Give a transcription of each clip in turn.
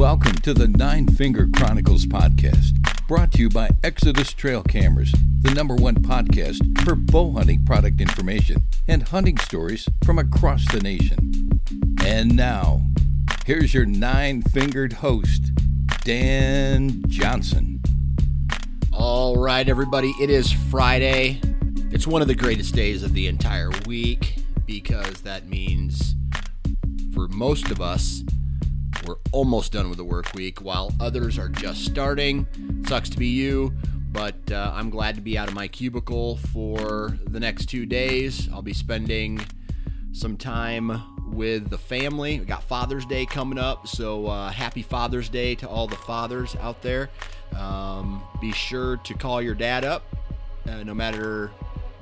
Welcome to the Nine Finger Chronicles podcast, brought to you by Exodus Trail Cameras, the number one podcast for bow hunting product information and hunting stories from across the nation. And now, here's your nine fingered host, Dan Johnson. All right, everybody, it is Friday. It's one of the greatest days of the entire week because that means for most of us, we're almost done with the work week while others are just starting. Sucks to be you, but uh, I'm glad to be out of my cubicle for the next two days. I'll be spending some time with the family. We got Father's Day coming up, so uh, happy Father's Day to all the fathers out there. Um, be sure to call your dad up, uh, no matter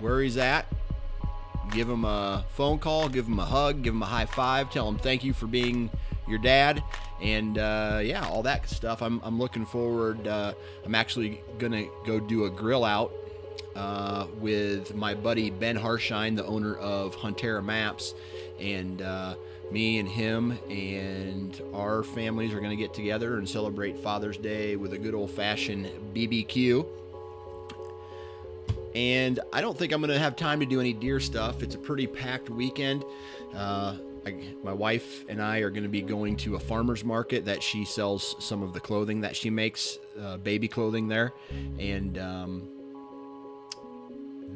where he's at. Give him a phone call, give him a hug, give him a high five, tell him thank you for being your dad, and uh, yeah, all that stuff. I'm, I'm looking forward. Uh, I'm actually gonna go do a grill out uh, with my buddy Ben Harshine, the owner of Huntera Maps, and uh, me and him and our families are gonna get together and celebrate Father's Day with a good old fashioned BBQ. And I don't think I'm going to have time to do any deer stuff. It's a pretty packed weekend. Uh, I, my wife and I are going to be going to a farmer's market that she sells some of the clothing that she makes, uh, baby clothing there. And um,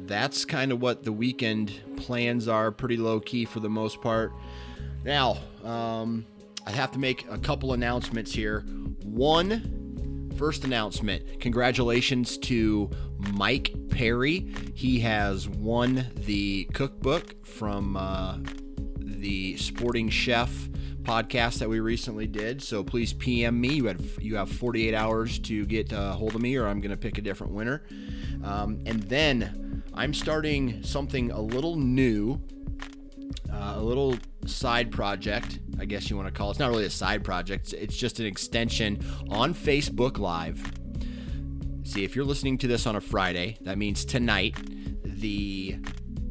that's kind of what the weekend plans are, pretty low key for the most part. Now, um, I have to make a couple announcements here. One, first announcement congratulations to Mike Perry. He has won the cookbook from uh, the Sporting Chef podcast that we recently did. So please PM me. You had you have 48 hours to get a uh, hold of me, or I'm going to pick a different winner. Um, and then I'm starting something a little new, uh, a little side project. I guess you want to call it. It's not really a side project. It's just an extension on Facebook Live. See, if you're listening to this on a Friday, that means tonight, the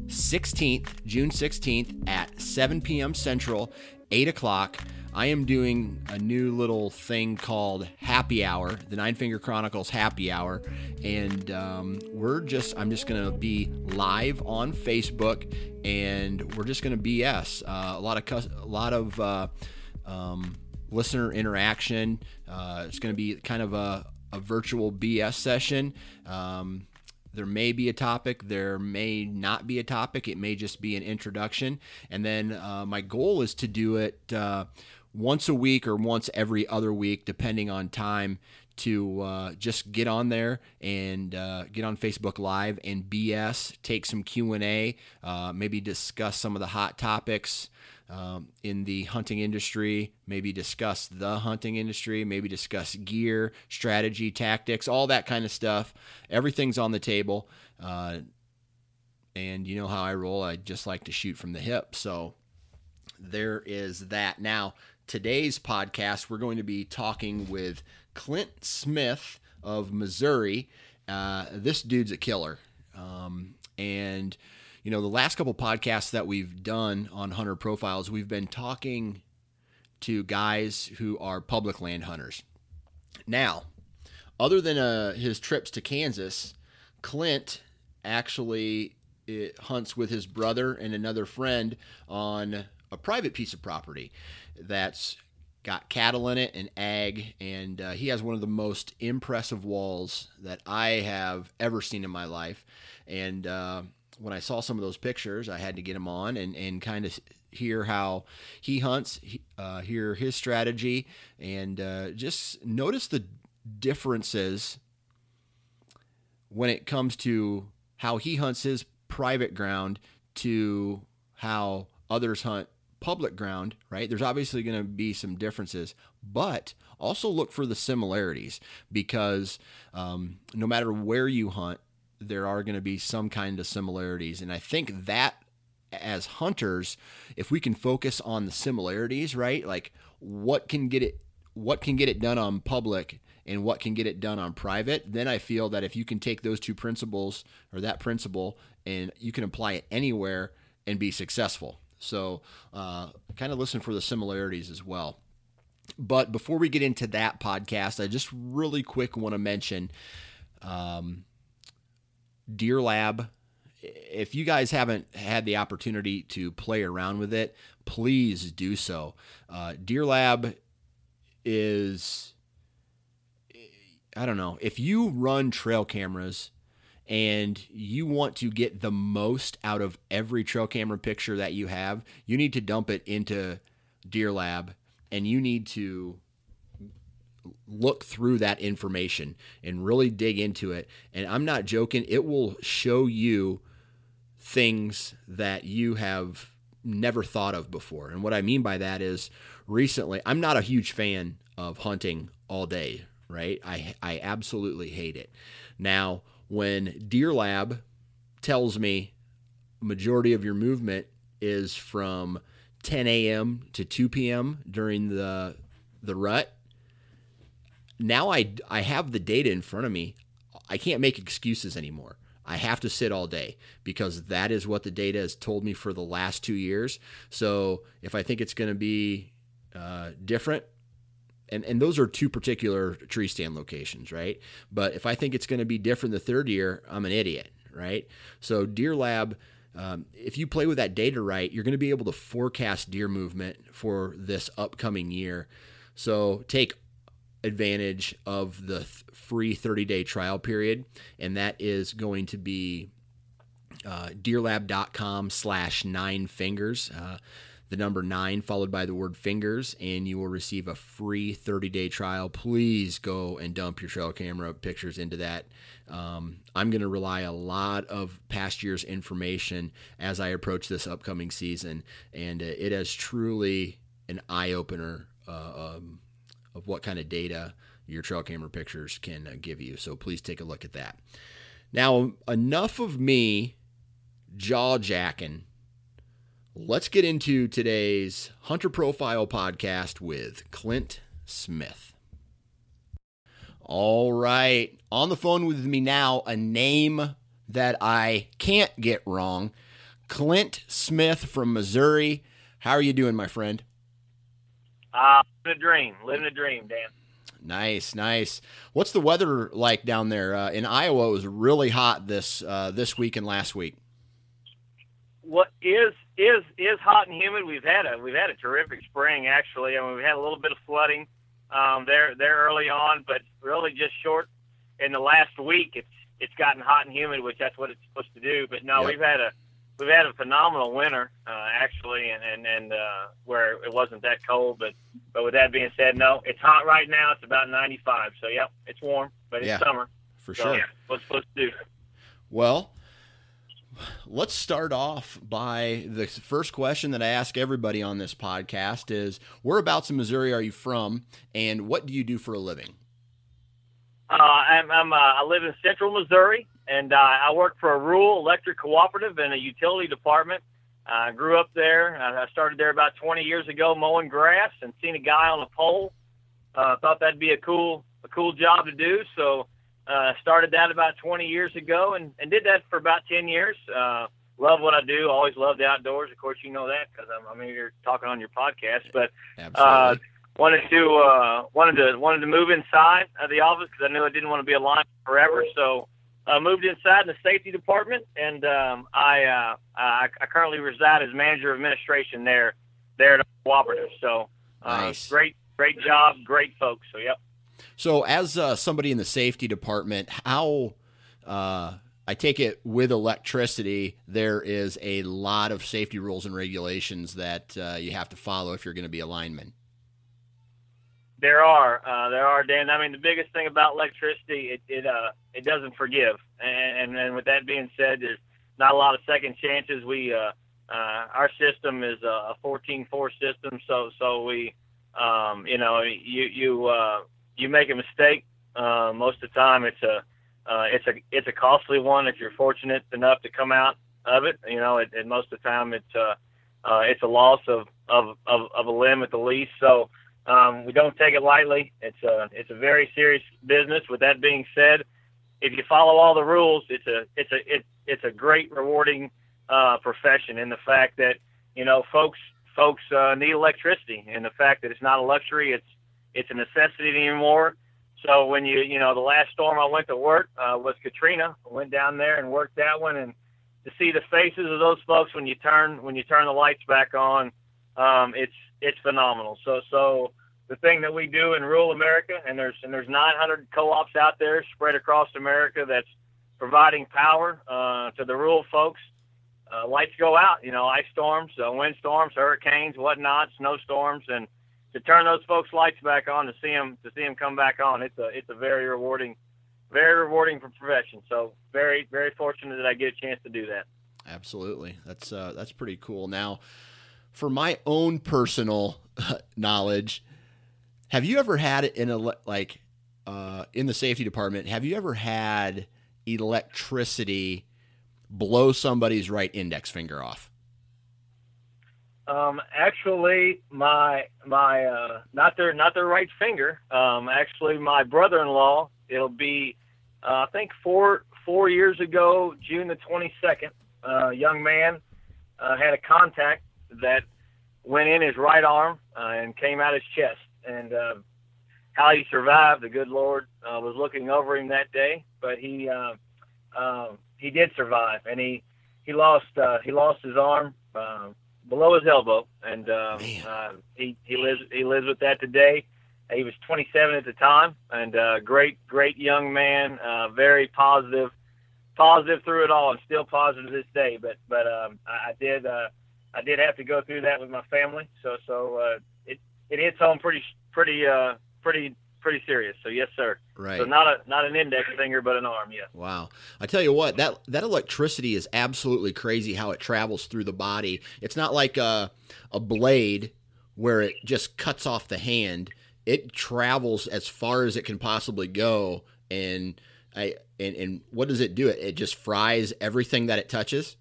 16th, June 16th at 7 p.m. Central, 8 o'clock. I am doing a new little thing called Happy Hour, the Nine Finger Chronicles Happy Hour, and um, we're just I'm just gonna be live on Facebook, and we're just gonna BS uh, a lot of a lot of uh, um, listener interaction. Uh, it's gonna be kind of a, a virtual BS session. Um, there may be a topic, there may not be a topic. It may just be an introduction. And then uh, my goal is to do it uh, once a week or once every other week, depending on time, to uh, just get on there and uh, get on Facebook Live and BS, take some Q and A, uh, maybe discuss some of the hot topics um, in the hunting industry, maybe discuss the hunting industry, maybe discuss gear, strategy, tactics, all that kind of stuff. Everything's on the table. Uh, and you know how I roll. I just like to shoot from the hip. So there is that. Now, today's podcast, we're going to be talking with Clint Smith of Missouri. Uh, this dude's a killer. Um, and, you know, the last couple podcasts that we've done on hunter profiles, we've been talking to guys who are public land hunters. Now, other than uh, his trips to Kansas, Clint actually it hunts with his brother and another friend on a private piece of property that's got cattle in it and ag and uh, he has one of the most impressive walls that i have ever seen in my life and uh, when i saw some of those pictures i had to get him on and, and kind of hear how he hunts uh, hear his strategy and uh, just notice the differences when it comes to how he hunts his private ground to how others hunt public ground, right? There's obviously going to be some differences, but also look for the similarities because um, no matter where you hunt, there are going to be some kind of similarities. And I think that as hunters, if we can focus on the similarities, right? Like what can get it what can get it done on public and what can get it done on private, then I feel that if you can take those two principles or that principle and you can apply it anywhere and be successful. So, uh, kind of listen for the similarities as well. But before we get into that podcast, I just really quick want to mention um, Deer Lab. If you guys haven't had the opportunity to play around with it, please do so. Uh, Deer Lab is, I don't know, if you run trail cameras and you want to get the most out of every trail camera picture that you have, you need to dump it into Deer Lab and you need to look through that information and really dig into it. And I'm not joking, it will show you things that you have never thought of before. And what I mean by that is recently, I'm not a huge fan of hunting all day, right? I I absolutely hate it. Now, when Deer Lab tells me majority of your movement is from 10 a.m. to 2 p.m. during the the rut. Now I I have the data in front of me. I can't make excuses anymore. I have to sit all day because that is what the data has told me for the last two years. So if I think it's going to be uh, different, and, and those are two particular tree stand locations, right? But if I think it's going to be different the third year, I'm an idiot, right? So Deer Lab, um, if you play with that data right, you're going to be able to forecast deer movement for this upcoming year. So take advantage of the th- free 30 day trial period, and that is going to be uh, deerlab.com slash nine fingers. Uh, the number nine followed by the word fingers, and you will receive a free 30 day trial. Please go and dump your trail camera pictures into that. Um, I'm going to rely a lot of past year's information as I approach this upcoming season, and uh, it is truly an eye opener uh, um, of what kind of data your trail camera pictures can uh, give you. So please take a look at that. Now, enough of me jaw jacking Let's get into today's Hunter Profile podcast with Clint Smith. All right. On the phone with me now, a name that I can't get wrong Clint Smith from Missouri. How are you doing, my friend? Uh, living a dream. Living a dream, Dan. Nice, nice. What's the weather like down there uh, in Iowa? It was really hot this uh, this week and last week. What is is is hot and humid. We've had a we've had a terrific spring actually. I mean, we had a little bit of flooding um, there there early on, but really just short in the last week. It's it's gotten hot and humid, which that's what it's supposed to do. But no, yep. we've had a we've had a phenomenal winter uh, actually, and and and uh, where it wasn't that cold. But but with that being said, no, it's hot right now. It's about 95. So yep, it's warm, but it's yeah, summer for so, sure. Yeah, what's supposed to do? Well, let's start off by the first question that I ask everybody on this podcast is whereabouts in Missouri are you from and what do you do for a living? Uh, I'm, I'm uh, I live in central Missouri and uh, I work for a rural electric cooperative in a utility department I grew up there. I started there about 20 years ago mowing grass and seen a guy on a pole. Uh, thought that'd be a cool a cool job to do. So uh, started that about 20 years ago and, and did that for about 10 years. Uh, love what I do. Always love the outdoors. Of course, you know that because I'm, I'm here talking on your podcast. But uh, wanted to uh, wanted to wanted to move inside of the office because I knew I didn't want to be aligned forever. So uh, moved inside in the safety department, and um, I, uh, I, I currently reside as manager of administration there there at Cooperative. So uh, nice. great great job, great folks. So yep. So as uh, somebody in the safety department, how uh, I take it with electricity, there is a lot of safety rules and regulations that uh, you have to follow if you're going to be a lineman. There are, uh, there are, Dan. I mean, the biggest thing about electricity, it it uh, it doesn't forgive. And, and with that being said, there's not a lot of second chances. We uh, uh, our system is a 14-4 system, so so we, um, you know, you you uh, you make a mistake. Uh, most of the time, it's a uh, it's a it's a costly one if you're fortunate enough to come out of it. You know, and most of the time, it's uh, uh, it's a loss of, of of of a limb at the least. So um, we don't take it lightly. It's a it's a very serious business. With that being said, if you follow all the rules, it's a it's a it, it's a great rewarding uh, profession. In the fact that you know folks folks uh, need electricity, and the fact that it's not a luxury, it's it's a necessity anymore. So when you you know the last storm I went to work uh, was Katrina. I went down there and worked that one, and to see the faces of those folks when you turn when you turn the lights back on, um, it's it's phenomenal. So so the thing that we do in rural America, and there's and there's 900 co-ops out there spread across America that's providing power uh, to the rural folks. Uh, lights go out, you know, ice storms, uh, wind storms, hurricanes, whatnot, snowstorms, and to turn those folks' lights back on to see them to see them come back on, it's a it's a very rewarding, very rewarding profession. So very very fortunate that I get a chance to do that. Absolutely, that's uh, that's pretty cool. Now, for my own personal knowledge, have you ever had in a like uh, in the safety department? Have you ever had electricity blow somebody's right index finger off? Um, actually, my my uh, not their not their right finger. Um, actually, my brother-in-law. It'll be uh, I think four four years ago, June the twenty second. Uh, young man uh, had a contact that went in his right arm uh, and came out his chest. And uh, how he survived, the good Lord uh, was looking over him that day. But he uh, uh, he did survive, and he he lost uh, he lost his arm uh, below his elbow, and uh, uh, he he lives he lives with that today. He was 27 at the time, and uh, great great young man, uh, very positive positive through it all, and still positive this day. But but um, I, I did uh, I did have to go through that with my family, so so uh, it it hits home pretty pretty uh, pretty pretty serious. So yes, sir. Right. So not a not an index finger, but an arm. Yeah. Wow. I tell you what, that that electricity is absolutely crazy how it travels through the body. It's not like a a blade where it just cuts off the hand. It travels as far as it can possibly go, and I and and what does it do? It it just fries everything that it touches.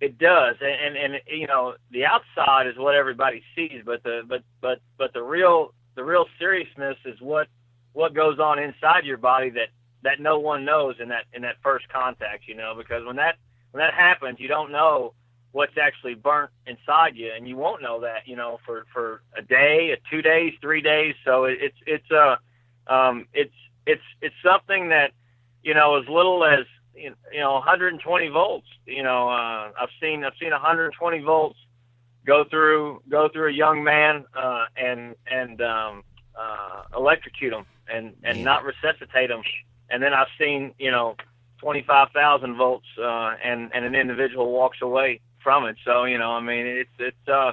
It does, and, and and you know the outside is what everybody sees, but the but but but the real the real seriousness is what what goes on inside your body that that no one knows in that in that first contact, you know, because when that when that happens, you don't know what's actually burnt inside you, and you won't know that, you know, for for a day, a two days, three days. So it, it's it's a uh, um, it's it's it's something that you know as little as you know 120 volts. You know, uh, I've seen I've seen 120 volts go through go through a young man uh, and and um, uh, electrocute him and and yeah. not resuscitate him. And then I've seen you know 25,000 volts uh, and and an individual walks away from it. So you know, I mean, it's it's uh,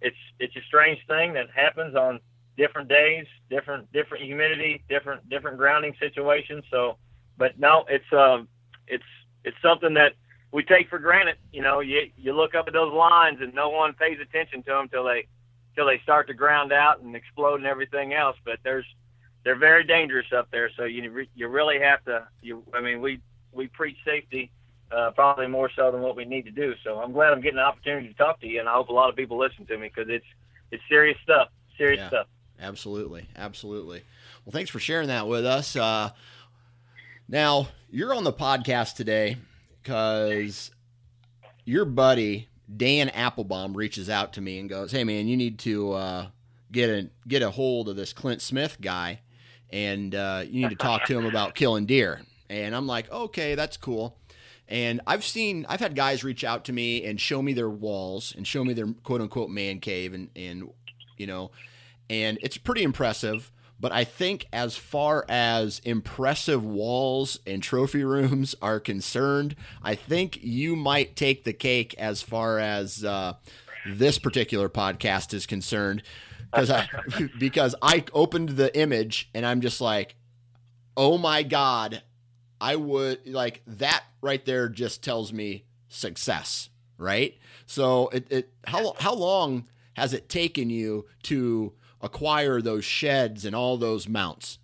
it's it's a strange thing that happens on different days, different different humidity, different different grounding situations. So, but no, it's uh, it's it's something that we take for granted. You know, you you look up at those lines and no one pays attention to them till they till they start to ground out and explode and everything else. But there's they're very dangerous up there. So you you really have to. You I mean we we preach safety uh, probably more so than what we need to do. So I'm glad I'm getting the opportunity to talk to you, and I hope a lot of people listen to me because it's it's serious stuff. Serious Yeah. stuff. Absolutely, absolutely. Well, thanks for sharing that with us. Uh, now you're on the podcast today because your buddy Dan Applebaum reaches out to me and goes, "Hey, man, you need to uh, get a get a hold of this Clint Smith guy, and uh, you need to talk to him about killing deer." And I'm like, "Okay, that's cool." And I've seen, I've had guys reach out to me and show me their walls and show me their quote unquote man cave, and and you know, and it's pretty impressive. But I think as far as impressive walls and trophy rooms are concerned, I think you might take the cake as far as uh, this particular podcast is concerned, because I because I opened the image and I'm just like, oh my god, I would like that right there just tells me success, right? So it, it how how long has it taken you to acquire those sheds and all those mounts?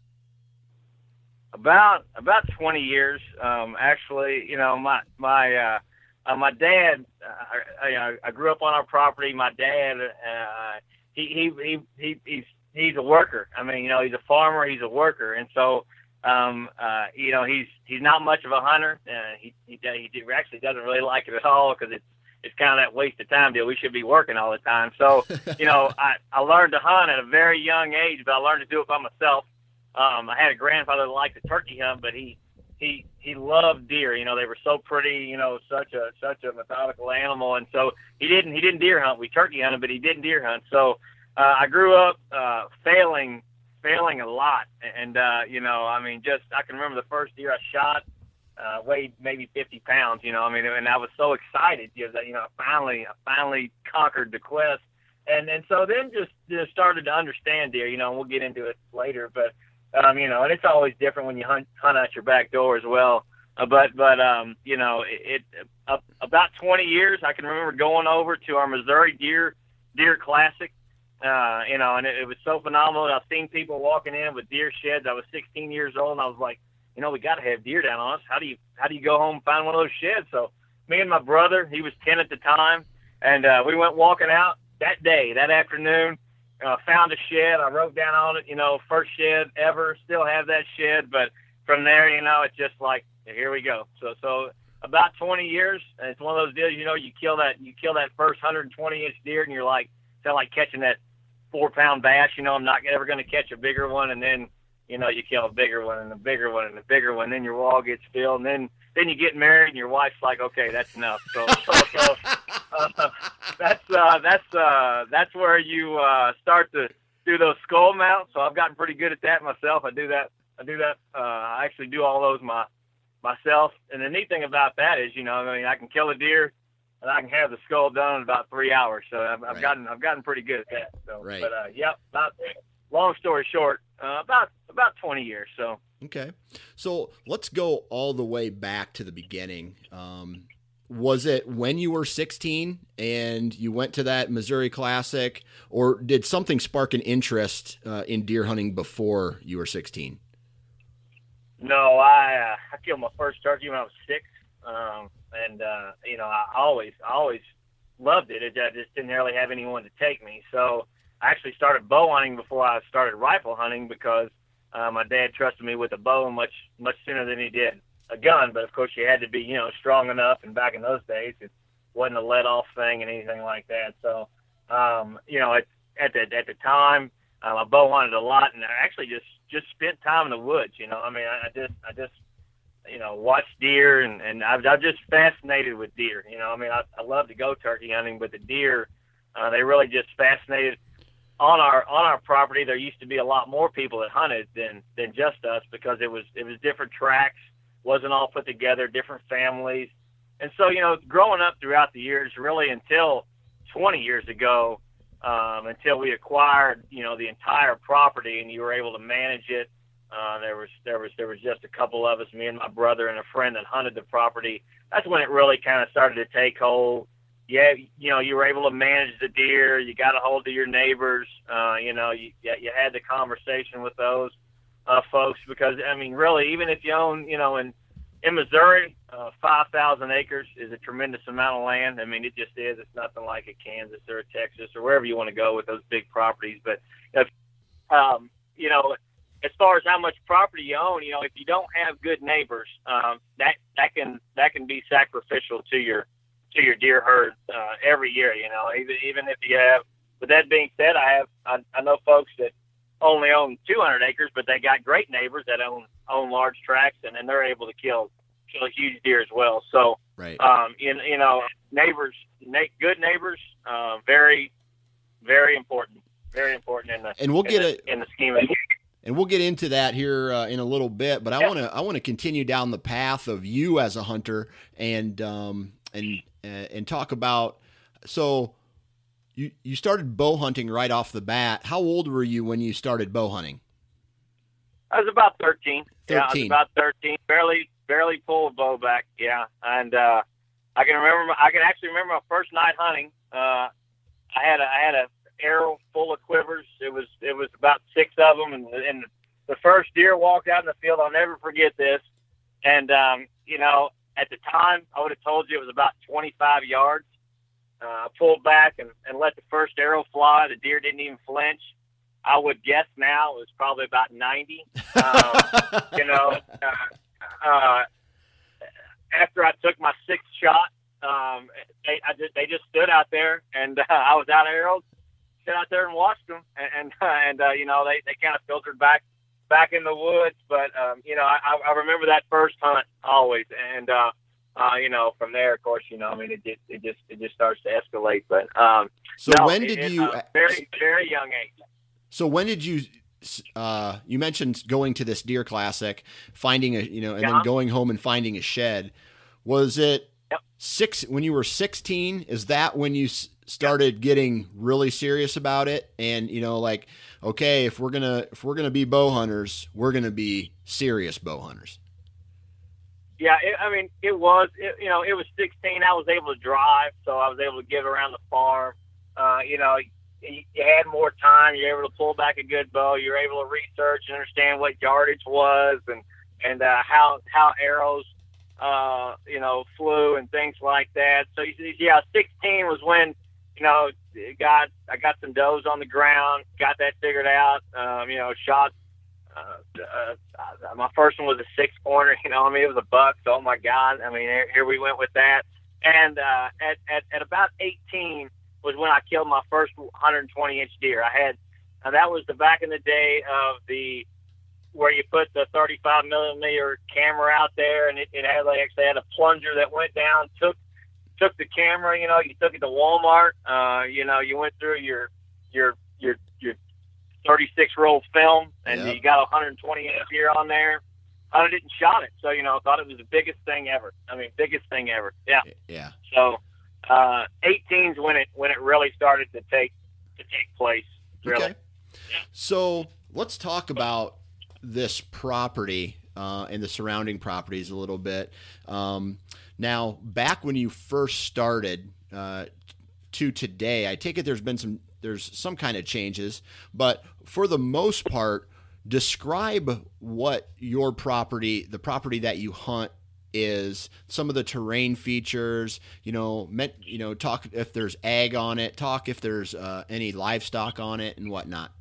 About about 20 years. Um, actually, you know, my my uh, uh, my dad. Uh, I, I grew up on our property. My dad. Uh, he, he he he he's he's a worker. I mean, you know, he's a farmer. He's a worker, and so um, uh, you know, he's he's not much of a hunter. Uh, he he he actually doesn't really like it at all because it's it's kind of that waste of time deal. We should be working all the time. So, you know, I, I learned to hunt at a very young age, but I learned to do it by myself. Um, I had a grandfather that liked to turkey hunt, but he, he, he loved deer. You know, they were so pretty, you know, such a, such a methodical animal. And so he didn't, he didn't deer hunt. We turkey hunted, but he didn't deer hunt. So, uh, I grew up, uh, failing, failing a lot. And, uh, you know, I mean, just, I can remember the first deer I shot, uh, weighed maybe 50 pounds, you know, I mean, and I was so excited, you know, you know, I finally, I finally conquered the quest. And, and so then just, just started to understand deer, you know, and we'll get into it later, but, um, you know, and it's always different when you hunt, hunt out your back door as well. Uh, but, but, um, you know, it, it uh, about 20 years, I can remember going over to our Missouri deer, deer classic, uh, you know, and it, it was so phenomenal. I've seen people walking in with deer sheds. I was 16 years old and I was like, you know, we got to have deer down on us. How do you how do you go home and find one of those sheds? So me and my brother, he was 10 at the time, and uh, we went walking out that day, that afternoon. Uh, found a shed. I wrote down on it, you know, first shed ever. Still have that shed, but from there, you know, it's just like here we go. So so about 20 years, and it's one of those deals. You know, you kill that you kill that first 120 inch deer, and you're like, it's like catching that four pound bass. You know, I'm not ever going to catch a bigger one, and then you know, you kill a bigger one and a bigger one and a bigger one, then your wall gets filled, and then then you get married, and your wife's like, okay, that's enough. So, so, so uh, that's uh, that's uh, that's where you uh, start to do those skull mounts. So I've gotten pretty good at that myself. I do that. I do that. Uh, I actually do all those my myself. And the neat thing about that is, you know, I mean, I can kill a deer. And I can have the skull done in about three hours, so I've, I've Right. gotten I've gotten pretty good at that. So, Right. but uh, yep, about long story short, uh, about about 20 years. So Okay. So let's go all the way back to the beginning. Um, was it when you were 16 and you went to that Missouri Classic, or did something spark an interest uh, in deer hunting before you were 16? no, I uh, I killed my first turkey when I was six, um, and uh, you know I always I always loved it. it. I just didn't really have anyone to take me, so Actually started bow hunting before I started rifle hunting because uh, my dad trusted me with a bow much much sooner than he did a gun. But of course, you had to be you know strong enough, and back in those days, it wasn't a let off thing and anything like that. So um, you know, at at the at the time, um, I bow hunted a lot, and I actually just just spent time in the woods. You know, I mean, I, I just I just you know watched deer, and and I've, I'm just fascinated with deer. You know, I mean, I, I love to go turkey hunting, but the deer, uh, they really just fascinated. On our on our property, there used to be a lot more people that hunted than than just us because it was it was different tracks, wasn't all put together, different families, and so you know, growing up throughout the years, really until 20 years ago, um, until we acquired, you know, the entire property and you were able to manage it. Uh, there was there was there was just a couple of us, me and my brother and a friend that hunted the property. That's when it really kind of started to take hold. Yeah, you know, you were able to manage the deer. You got a hold of your neighbors. Uh, you know, you you had the conversation with those uh, folks because I mean, really, even if you own, you know, in in Missouri, uh, 5,000 acres is a tremendous amount of land. I mean, it just is. It's nothing like a Kansas or a Texas or wherever you want to go with those big properties. But, if, um, you know, as far as how much property you own, you know, if you don't have good neighbors, um, that that can that can be sacrificial to your to your deer herd uh, every year. You know, even even if you have. With that being said, I have I, I know folks that only own 200 acres, but they got great neighbors that own own large tracts, and then they're able to kill kill a huge deer as well. So, right. um, you, you know, neighbors, na- good neighbors, uh, very, very important, very important in the and we'll get the, a, in the scheme of and we'll get into that here uh, in a little bit. But I Yeah. want to I want to continue down the path of you as a hunter and um, and uh, and talk about so you you started bow hunting right off the bat. How old were you when you started bow hunting? I was about 13. Yeah, I was 13. about 13. Barely, barely pulled a bow back. Yeah, and uh, I can remember. I can actually remember my first night hunting. Uh, I had a, I had a arrow full of quivers. It was it was about six of them, and, and the first deer walked out in the field. I'll never forget this. And um, you know, at the time, I would have told you it was about 25 yards. Uh, I pulled back and, and let the first arrow fly. The deer didn't even flinch. I would guess now it was probably about 90. Um, you know, uh, uh, after I took my sixth shot, um, they I just they just stood out there, and uh, I was out of arrows. Stood out there and watched them, and and, and uh, you know they, they kind of filtered back back in the woods. But um, you know I, I remember that first hunt always, and uh, uh, you know from there, of course, you know I mean it just it just it just starts to escalate. But um, So no, when did it, you? uh, very very young age. So when did you? Uh, you mentioned going to this deer classic, finding a you know, and Yeah. then going home and finding a shed. Was it Yep. six when you were sixteen? Is that when you started getting really serious about it? And you know, like, okay, if we're gonna if we're gonna be bow hunters, we're gonna be serious bow hunters. Yeah, it, I mean, it was, it, you know, it was 16. I was able to drive, so I was able to get around the farm. Uh, you know, you, you had more time. You're able to pull back a good bow. You're able to research and understand what yardage was and and uh, how how arrows, uh, you know, flew and things like that. So yeah, 16 was when, you know, got I got some does on the ground, got that figured out. Um, you know, shot uh, uh, my first one was a six pointer. You know, I mean, it was a buck. So, oh my God! I mean, here, here we went with that. And uh, at, at at about 18 was when I killed my first 120 inch deer. I had now that was the back in the day of the where you put the 35 millimeter camera out there, and it, it had like actually had a plunger that went down, took took the camera. You know, you took it to Walmart. Uh, you know, you went through your your your your 36 roll film, and Yep. you got a 120 inch deer on there. I didn't shot it. So you know, I thought it was the biggest thing ever. I mean, biggest thing ever. Yeah. Yeah. So uh, 18's when it when it really started to take to take place. Really. Okay. So let's talk about this property uh, and the surrounding properties a little bit. Um, now, back when you first started uh, to today, I take it there's been some there's some kind of changes, but for the most part, describe what your property, the property that you hunt is some of the terrain features you know meant you know talk if there's ag on it talk if there's uh, any livestock on it and whatnot.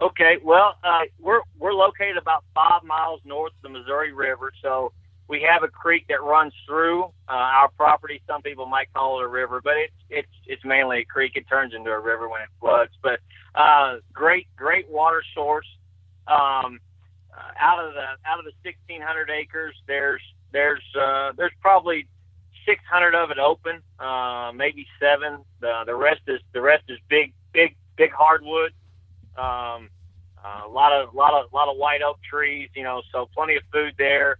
Okay, well, uh, we're we're located about five miles north of the Missouri River, so we have a creek that runs through uh, our property. Some people might call it a river, but it's it's it's mainly a creek. It turns into a river when it floods. But uh, great great water source. Um, uh, out of the out of the 1,600 acres, there's there's uh, there's probably 600 of it open, uh, maybe seven. The the rest is the rest is big big big hardwood. Um, uh, a lot of lot of lot of white oak trees, you know, so plenty of food there.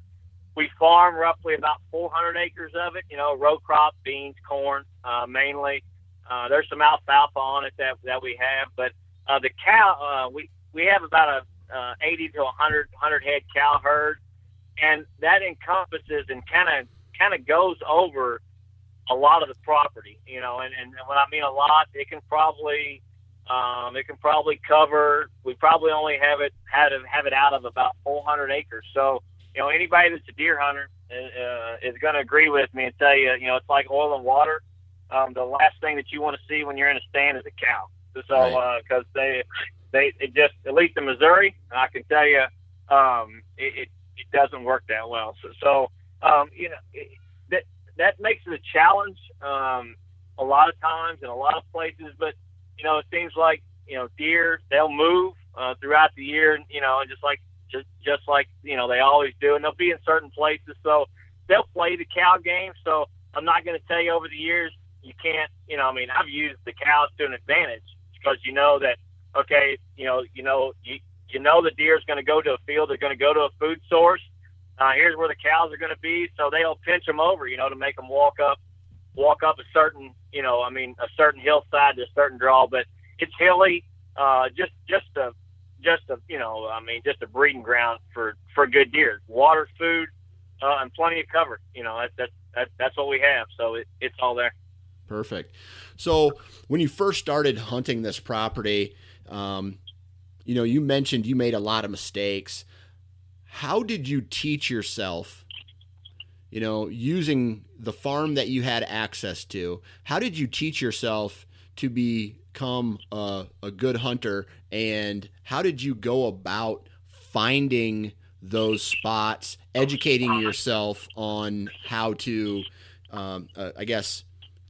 We farm roughly about 400 acres of it, you know, row crop, beans, corn, uh, mainly. Uh, there's some alfalfa on it that that we have, but uh, the cow, uh, we we have about a uh, 80 to 100 100 head cow herd, and that encompasses and kind of kind of goes over a lot of the property, you know, and, and when I mean a lot, it can probably um, it can probably cover. We probably only have it had to have it out of about 400 acres. So you know, anybody that's a deer hunter uh, is going to agree with me and tell you, you know, it's like oil and water. Um, the last thing that you want to see when you're in a stand is a cow. So, because uh, they, they, it just at least in Missouri, I can tell you, um, it, it, it doesn't work that well. So, so um, you know, it, that that makes it a challenge um, a lot of times in a lot of places. But you know, it seems like you know deer they'll move uh, throughout the year. You know, and just like just just like you know they always do, and they'll be in certain places. So they'll play the cow game. So I'm not going to tell you over the years you can't. You know, I mean, I've used the cows to an advantage because you know that okay, you know, you know, you you know the deer is going to go to a field, they're going to go to a food source. Uh, here's where the cows are going to be, so they'll pinch them over, you know, to make them walk up, walk up a certain, you know, I mean, a certain hillside to a certain draw, but it's hilly, uh, just just a just a you know, I mean, just a breeding ground for for good deer. Water, food, uh, and plenty of cover. You know, that, that, that that's what we have. So it, it's all there. Perfect. So when you first started hunting this property, um, you know, you mentioned you made a lot of mistakes. How did you teach yourself? You know, using the farm that you had access to, how did you teach yourself to become a, a good hunter? And how did you go about finding those spots, educating yourself on how to, um, uh, I guess,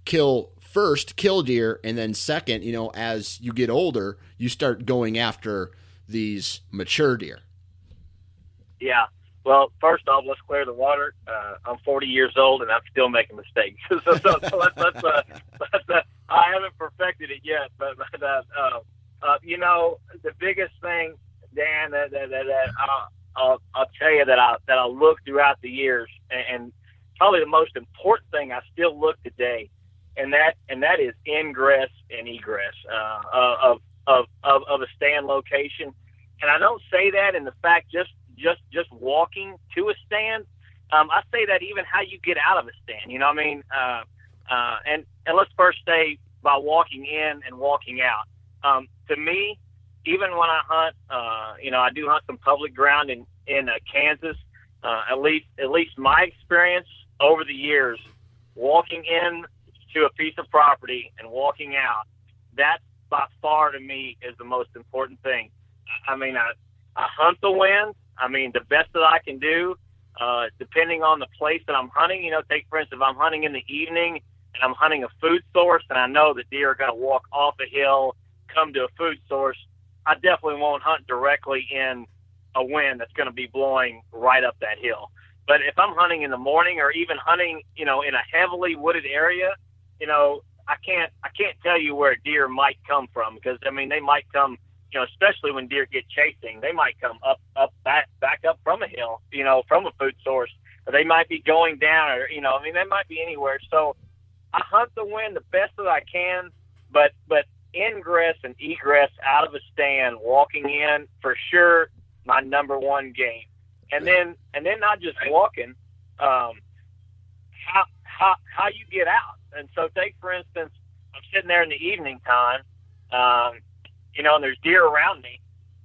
kill first kill deer and then second you know as you get older you start going after these mature deer yeah well first off let's clear the water uh, i'm 40 years old and i'm still making mistakes so, so, so let's, let's, uh, let's uh, i haven't perfected it yet but, but uh, uh, uh, you know the biggest thing dan that, that, that, that I'll, I'll, I'll tell you that i that i look throughout the years and, and probably the most important thing i still look today and that and that is ingress and egress uh, of, of of of a stand location. And I don't say that in the fact just just just walking to a stand. Um, I say that even how you get out of a stand. You know what I mean? Uh, uh, and and let's first say by walking in and walking out. Um, to me, even when I hunt, uh, you know, I do hunt some public ground in in uh, Kansas. Uh, at least at least my experience over the years, walking in to a piece of property and walking out, that by far to me is the most important thing. I mean, I, I hunt the wind. I mean, the best that I can do, uh, depending on the place that I'm hunting. You know, take for instance, if I'm hunting in the evening and I'm hunting a food source, and I know that deer are going to walk off a hill, come to a food source, I definitely won't hunt directly in a wind that's going to be blowing right up that hill. But if I'm hunting in the morning or even hunting, you know, in a heavily wooded area, you know, I can't I can't tell you where deer might come from because I mean they might come, you know, especially when deer get chasing, they might come up up back back up from a hill, you know, from a food source, or they might be going down, or you know, I mean they might be anywhere. So I hunt the wind the best that I can, but but ingress and egress out of a stand, walking in for sure, my number one game, and then and then not just walking, um, how how how you get out. And so, take for instance, I'm sitting there in the evening time, um, you know, and there's deer around me.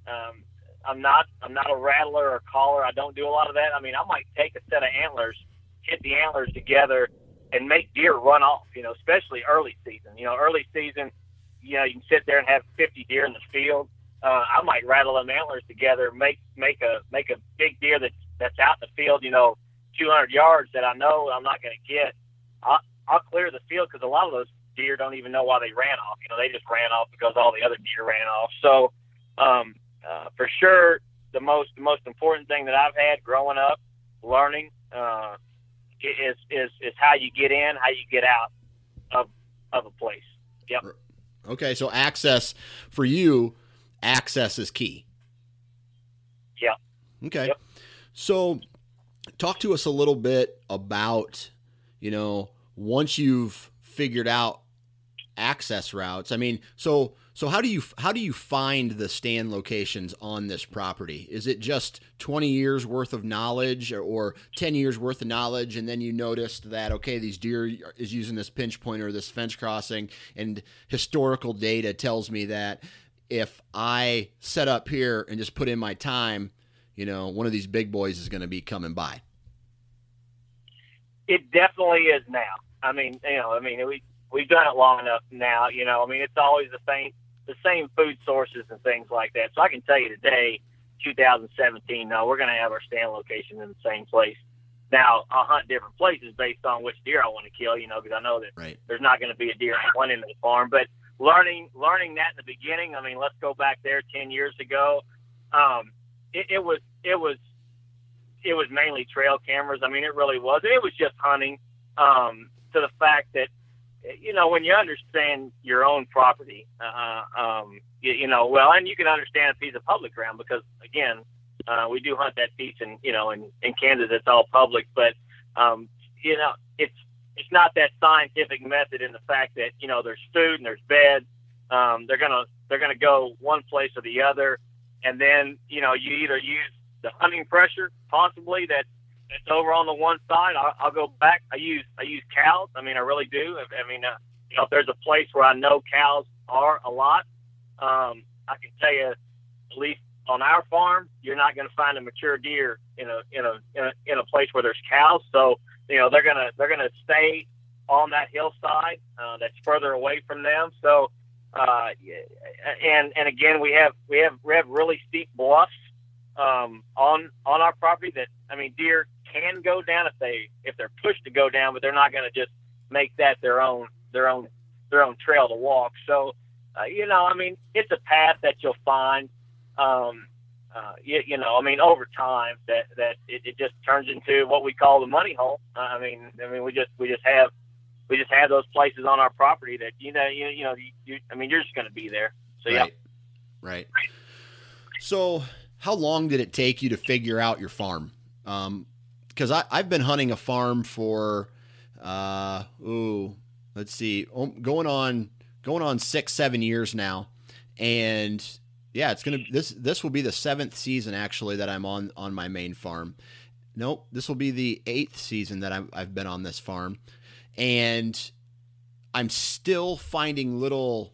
Um, I'm not I'm not a rattler or caller. I don't do a lot of that. I mean, I might take a set of antlers, hit the antlers together, and make deer run off. You know, especially early season. You know, early season, you know, you can sit there and have 50 deer in the field. Uh, I might rattle them antlers together, make make a make a big deer that's that's out in the field. You know, 200 yards that I know I'm not going to get. I, I'll clear the field because a lot of those deer don't even know why they ran off. You know, they just ran off because all the other deer ran off. So, um, uh, for sure, the most the most important thing that I've had growing up, learning, uh, is is is how you get in, how you get out of of a place. Yep. Okay, so access for you, access is key. Yeah. Okay. Yep. So, talk to us a little bit about, you know, once you've figured out access routes i mean so so how do you how do you find the stand locations on this property is it just 20 years worth of knowledge or, or 10 years worth of knowledge and then you noticed that okay these deer is using this pinch pointer this fence crossing and historical data tells me that if i set up here and just put in my time you know, one of these big boys is going to be coming by. It definitely is now. I mean, you know, I mean, we we've done it long enough now. You know, I mean, it's always the same the same food sources and things like that. So I can tell you today, 2017, no, we're going to have our stand location in the same place. Now I'll hunt different places based on which deer I want to kill. You know, because I know that right. there's not going to be a deer on one end of the farm. But learning learning that in the beginning, I mean, let's go back there 10 years ago. Um, it, it was it was it was mainly trail cameras. I mean, it really was. It was just hunting. Um, to the fact that you know when you understand your own property, uh, um, you, you know well, and you can understand a piece of public ground because again, uh, we do hunt that piece, and you know in in Kansas it's all public, but um, you know it's it's not that scientific method in the fact that you know there's food and there's bed. Um, they're gonna they're gonna go one place or the other, and then you know you either use the hunting pressure possibly that it's over on the one side. I'll, I'll go back. I use I use cows. I mean, I really do. I, I mean, uh, you know, if there's a place where I know cows are a lot, um, I can tell you, at least on our farm, you're not going to find a mature deer in a in a, in a in a place where there's cows. So you know they're gonna they're gonna stay on that hillside uh, that's further away from them. So uh, and and again we have we have we have really steep bluffs um, on on our property that I mean deer can go down if they if they're pushed to go down, but they're not going to just make that their own their own their own trail to walk. So, uh, you know, I mean, it's a path that you'll find. Um, uh, you, you know, I mean, over time that that it, it just turns into what we call the money hole. Uh, I mean, I mean, we just we just have we just have those places on our property that you know you, you know you, you I mean, you're just going to be there. So right. yeah, right. So, how long did it take you to figure out your farm? Um, because I've been hunting a farm for, uh, ooh, let's see, going on going on six seven years now, and yeah, it's gonna this this will be the seventh season actually that I'm on on my main farm. Nope, this will be the eighth season that i I've been on this farm, and I'm still finding little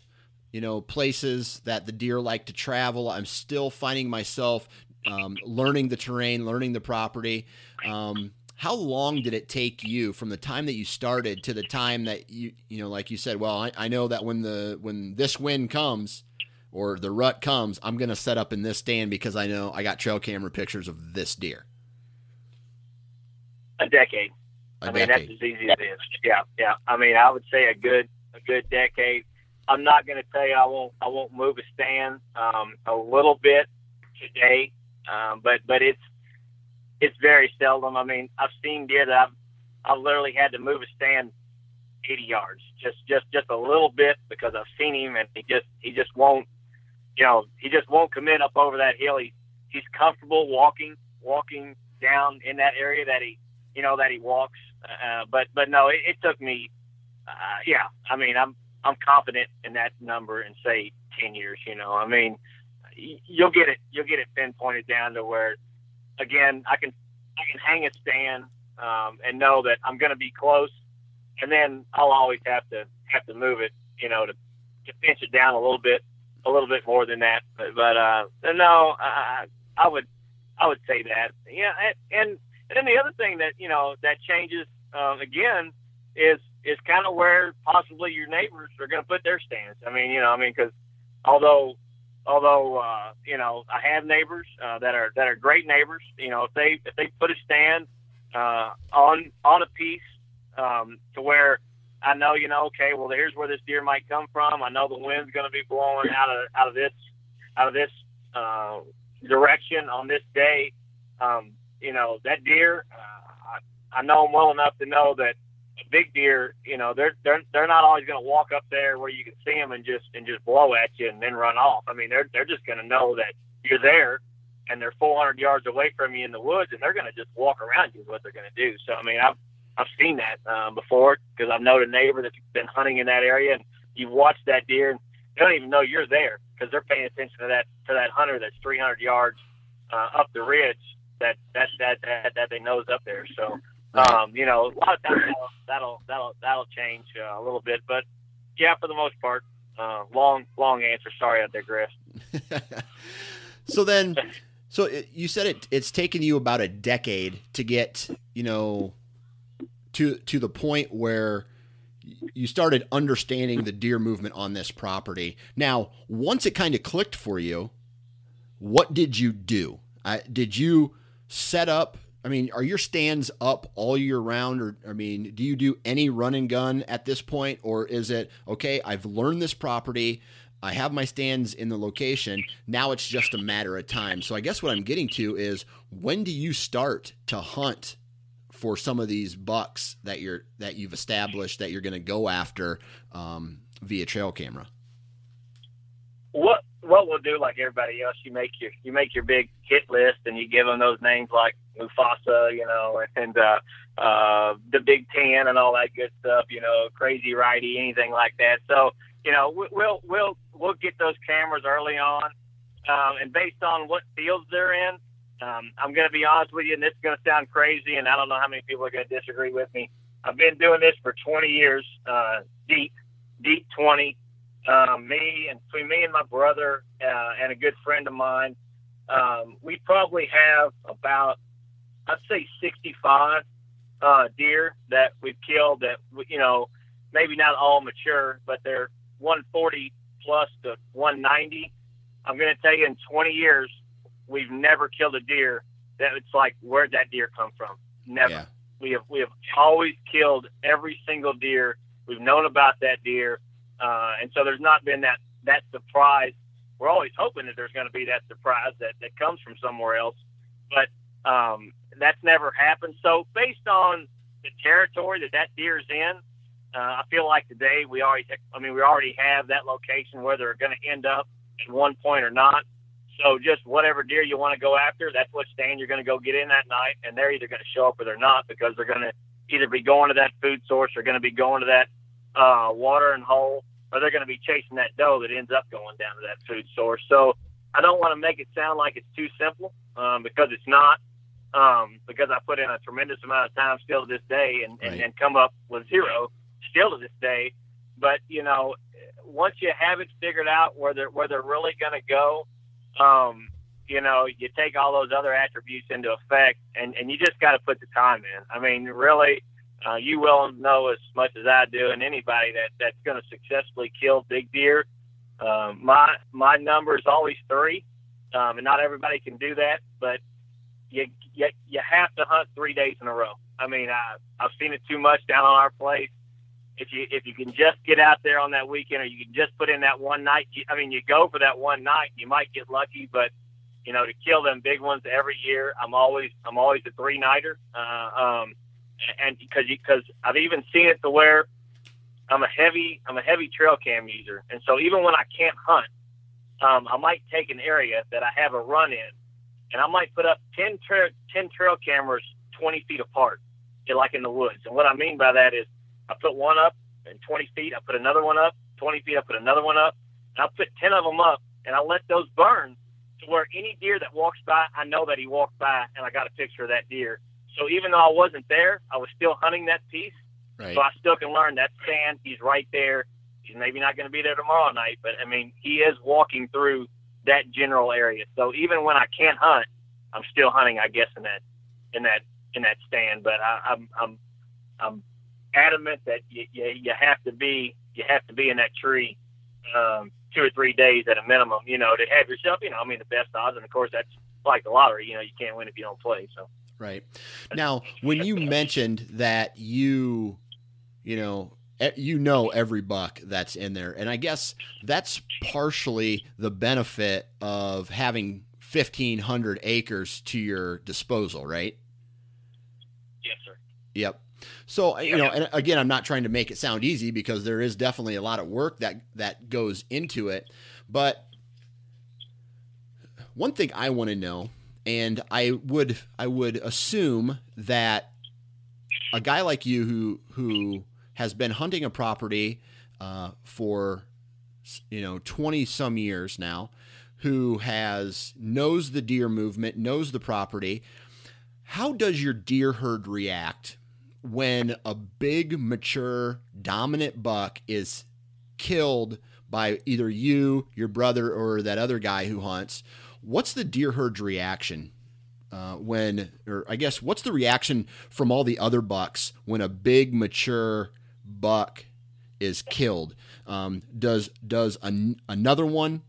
you know places that the deer like to travel. I'm still finding myself um, learning the terrain, learning the property. Um, how long did it take you from the time that you started to the time that you you know like you said well I, I know that when the when this wind comes or the rut comes i'm going to set up in this stand because i know i got trail camera pictures of this deer. A decade. A i mean that's as easy as it is yeah yeah. I mean i would say a good a good decade. I'm not going to tell you i won't i won't move a stand um, a little bit today um, but but it's it's very seldom. I mean, I've seen deer that I've I've literally had to move a stand 80 yards, just just just a little bit because I've seen him and he just he just won't, you know, he just won't commit up over that hill. He he's comfortable walking walking down in that area that he you know that he walks. Uh, but but no, it, it took me. Uh, yeah, I mean, I'm I'm confident in that number and say 10 years. You know, I mean, you'll get it you'll get it pinpointed down to where again, I can I can hang a stand um, and know that I'm going to be close, and then I'll always have to have to move it, you know, to to pinch it down a little bit, a little bit more than that. But, but uh, no, I, I would I would say that. Yeah, and and then the other thing that you know that changes uh, again is is kind of where possibly your neighbors are going to put their stands. I mean, you know, I mean, because although although uh, you know I have neighbors uh, that are that are great neighbors. You know, if they if they put a stand uh, on on a piece um, to where I know, you know, okay, well, here's where this deer might come from. I know the wind's going to be blowing out of out of this out of this uh, direction on this day. Um, you know, that deer, uh, I, I know them well enough to know that big deer, you know, they're they're they're not always going to walk up there where you can see them and just and just blow at you and then run off. I mean, they're they're just going to know that you're there and they're 400 yards away from you in the woods and they're going to just walk around you is what they're going to do. So I mean, I've I've seen that um, before because I've known a neighbor that's been hunting in that area and you've watched that deer and they don't even know you're there because they're paying attention to that to that hunter that's 300 yards uh, up the ridge that that that that, that they knows up there. So um, you know, a lot of times that'll that'll that'll change uh, a little bit, but yeah, for the most part, uh, long long answer. Sorry, I digress. so then, So it, you said it it's taken you about a decade to get, you know, to to the point where you started understanding the deer movement on this property. Now, once it kind of clicked for you, what did you do? I, did you set up? I mean, are your stands up all year round, or I mean, do you do any run and gun at this point, or is it okay? I've learned this property. I have my stands in the location. Now it's just a matter of time. So I guess what I'm getting to is when do you start to hunt for some of these bucks that you're that you've established that you're going to go after um, via trail camera? What what we'll do, like everybody else, you make your you make your big hit list and you give them those names like Mufasa, you know, and uh, uh, the Big Ten and all that good stuff, you know, Crazy Righty, anything like that. So you know, we'll we'll we'll get those cameras early on, um, and based on what fields they're in, um, I'm going to be honest with you, and this is going to sound crazy, and I don't know how many people are going to disagree with me. I've been doing this for 20 years, uh, deep, deep 20. Um, me and between me and my brother uh, and a good friend of mine, um, we probably have about, I'd say 65 uh, deer that we've killed that, you know, maybe not all mature, but they're 140 plus to 190. I'm going to tell you in 20 years, we've never killed a deer that it's like, where'd that deer come from? Never. Yeah. We have, we have always killed every single deer. We've known about that deer. Uh, and so there's not been that, that surprise. We're always hoping that there's going to be that surprise that, that comes from somewhere else, but, um, that's never happened. So based on the territory that that deer is in, uh, I feel like today we already, I mean, we already have that location where they're going to end up at one point or not. So just whatever deer you want to go after, that's what stand you're going to go get in that night, and they're either going to show up or they're not because they're going to either be going to that food source or going to be going to that uh, water and hole, or they're going to be chasing that doe that ends up going down to that food source. So I don't want to make it sound like it's too simple um, because it's not. Um, because I put in a tremendous amount of time still to this day and, right. and, and come up with zero still to this day. But you know, once you have it figured out where they're where they're really going to go, um, you know, you take all those other attributes into effect, and and you just got to put the time in. I mean, really, uh, you well know as much as I do, and anybody that that's going to successfully kill big deer. Um, my my number is always three, um, and not everybody can do that, but you, you you have to hunt three days in a row. I mean, I I've seen it too much down on our place if you if you can just get out there on that weekend, or you can just put in that one night. You, I mean, you go for that one night, you might get lucky, but you know, to kill them big ones every year, I'm always I'm always a three nighter, uh, um, and because because I've even seen it to where I'm a heavy I'm a heavy trail cam user, and so even when I can't hunt, um, I might take an area that I have a run in, and I might put up 10, tra- 10 trail cameras 20 feet apart, like in the woods. And what I mean by that is I put one up in 20 feet. I put another one up 20 feet. I put another one up. And I put 10 of them up, and I let those burn to where any deer that walks by, I know that he walked by, and I got a picture of that deer. So even though I wasn't there, I was still hunting that piece. Right. So I still can learn that stand. He's right there. He's maybe not going to be there tomorrow night, but I mean, he is walking through that general area. So even when I can't hunt, I'm still hunting, I guess, in that in that in that stand. But I, I'm I'm I'm adamant that you, you, you have to be you have to be in that tree um, two or three days at a minimum. You know, to have yourself. You know, I mean, the best odds, and of course, that's like the lottery. You know, you can't win if you don't play. So. Right. Now, when you mentioned that you, you know, you know every buck that's in there, and I guess that's partially the benefit of having 1500 acres to your disposal, right? Yes, sir. Yep. So you know, and again, I'm not trying to make it sound easy because there is definitely a lot of work that that goes into it. But one thing I want to know, and I would I would assume that a guy like you who who has been hunting a property uh, for you know 20 some years now, who has knows the deer movement, knows the property. How does your deer herd react when a big, mature, dominant buck is killed by either you, your brother, or that other guy who hunts, what's the deer herd's reaction uh, when, or I guess, what's the reaction from all the other bucks when a big mature buck is killed? Um, does does an, another one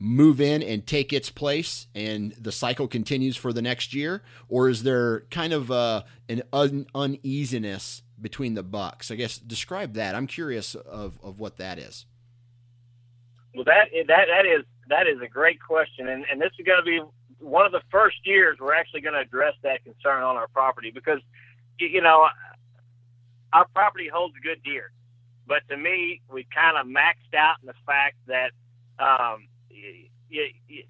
move in and take its place and the cycle continues for the next year? Or is there kind of uh, an un- uneasiness between the bucks? I guess describe that. I'm curious of, of what that is. Well that that that is that is a great question and, and this is going to be one of the first years we're actually going to address that concern on our property because you know our property holds good deer but to me we kind of maxed out in the fact that um, you, you,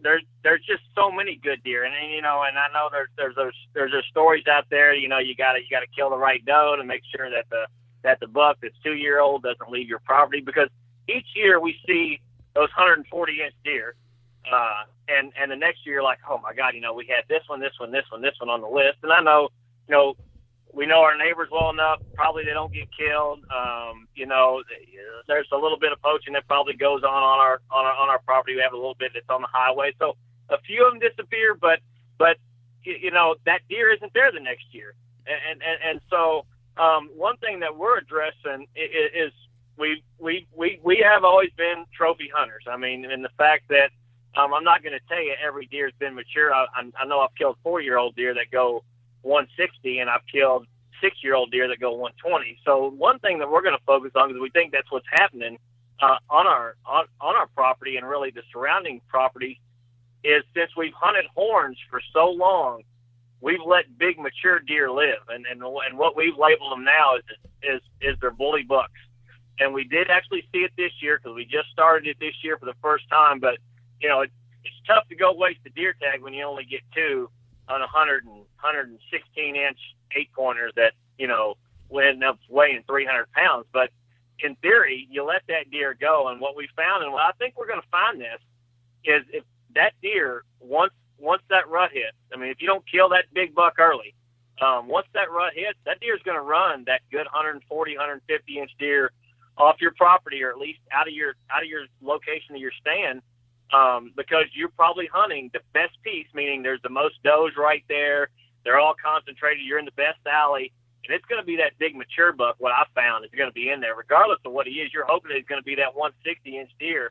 there's there's just so many good deer, and, and you know, and I know there's there's there's there's, there's stories out there. You know, you gotta you gotta kill the right doe to make sure that the that the buck that's two year old doesn't leave your property because each year we see those 140 inch deer, uh, and and the next year like, oh my God, you know, we had this one, this one, this one, this one on the list, and I know, you know, we know our neighbors well enough. Probably they don't get killed. Um, you know, there's a little bit of poaching that probably goes on on our on our on our property. We have a little bit that's on the highway, so a few of them disappear. But but you know that deer isn't there the next year, and and and so um, one thing that we're addressing is, is we we we we have always been trophy hunters. I mean, and the fact that um, I'm not going to tell you every deer's been mature. I, I know I've killed four year old deer that go 160, and I've killed six year old deer that go 120. So one thing that we're going to focus on because we think that's what's happening uh, on our on, on our property and really the surrounding properties is since we've hunted horns for so long, we've let big mature deer live, and and and what we've labeled them now is is is their bully bucks. And we did actually see it this year because we just started it this year for the first time. But you know, it, it's tough to go waste the deer tag when you only get two on a 100 and 116 inch eight pointers that you know end up weighing 300 pounds. But in theory, you let that deer go, and what we found, and what I think we're going to find this is if that deer once once that rut hits. I mean, if you don't kill that big buck early, um, once that rut hits, that deer is going to run that good 140, 150 inch deer off your property, or at least out of your out of your location of your stand um, because you're probably hunting the best piece, meaning there's the most does right there. They're all concentrated. You're in the best alley, and it's going to be that big mature buck. What I found is going to be in there, regardless of what he is. You're hoping he's going to be that 160 inch deer,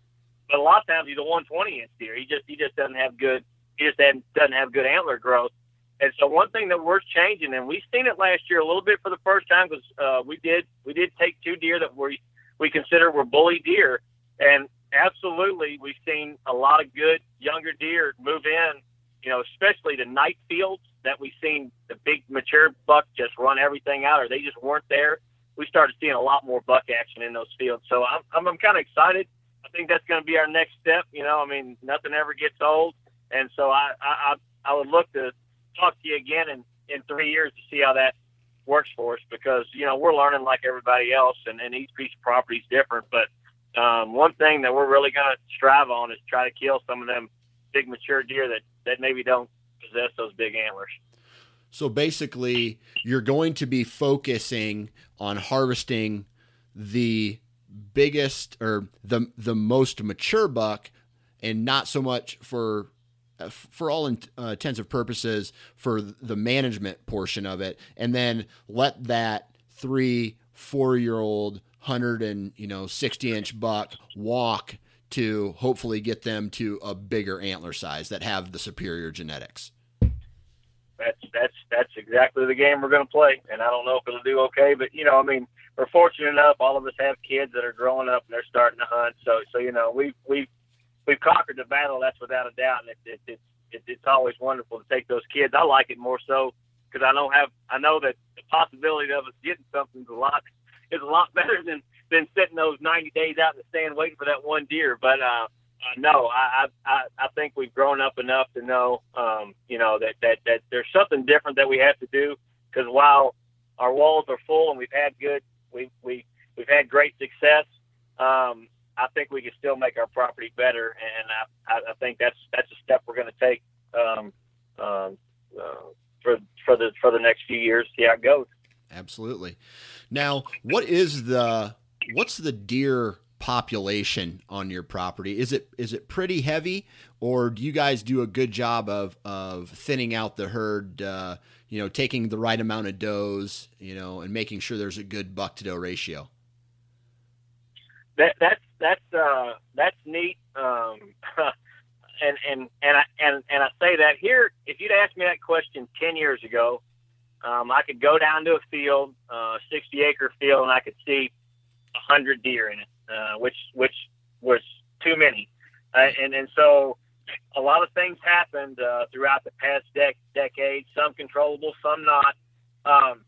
but a lot of times he's a 120 inch deer. He just he just doesn't have good he just doesn't have good antler growth. And so one thing that we're changing, and we've seen it last year a little bit for the first time, because uh, we did we did take two deer that we we consider were bully deer, and absolutely, we've seen a lot of good younger deer move in. You know, especially the night fields that we've seen the big mature buck just run everything out, or they just weren't there. We started seeing a lot more buck action in those fields. So I'm I'm, I'm kind of excited. I think that's going to be our next step. You know, I mean, nothing ever gets old, and so I I I would look to talk to you again in in three years to see how that works for us because you know we're learning like everybody else, and, and each piece of property is different, but um, one thing that we're really going to strive on is try to kill some of them big mature deer that, that maybe don't possess those big antlers. So basically, you're going to be focusing on harvesting the biggest or the the most mature buck, and not so much for for all uh, intents and purposes for the management portion of it, and then let that three four year old hundred and you know sixty inch buck walk to hopefully get them to a bigger antler size that have the superior genetics. That's that's that's exactly the game we're going to play, and I don't know if it'll do okay, but you know, I mean, we're fortunate enough. All of us have kids that are growing up and they're starting to hunt, so so you know, we've we've we've conquered the battle. That's without a doubt, and it, it, it, it's always wonderful to take those kids. I like it more so because I know have I know that the possibility of us getting something's a lot is a lot better than than sitting those 90 days out in the stand waiting for that one deer. But uh, uh, no, I, I I think we've grown up enough to know, um, you know, that that that there's something different that we have to do. Because while our walls are full and we've had good, we we we've had great success. Um, I think we can still make our property better, and I, I think that's that's a step we're going to take um, um, uh, for for the for the next few years. See how it goes. Absolutely. Now, what is the what's the deer population on your property? Is it is it pretty heavy, or do you guys do a good job of of thinning out the herd? Uh, you know, taking the right amount of does, you know, and making sure there's a good buck to doe ratio. That that's that's uh, that's neat. Um, and and and I and and I say that here. If you'd asked me that question ten years ago, um, I could go down to a field, uh, 60 acre field, and I could see a hundred deer in it, uh, which which was too many. Uh, and and so a lot of things happened uh, throughout the past dec- decade. Some controllable, some not. Um,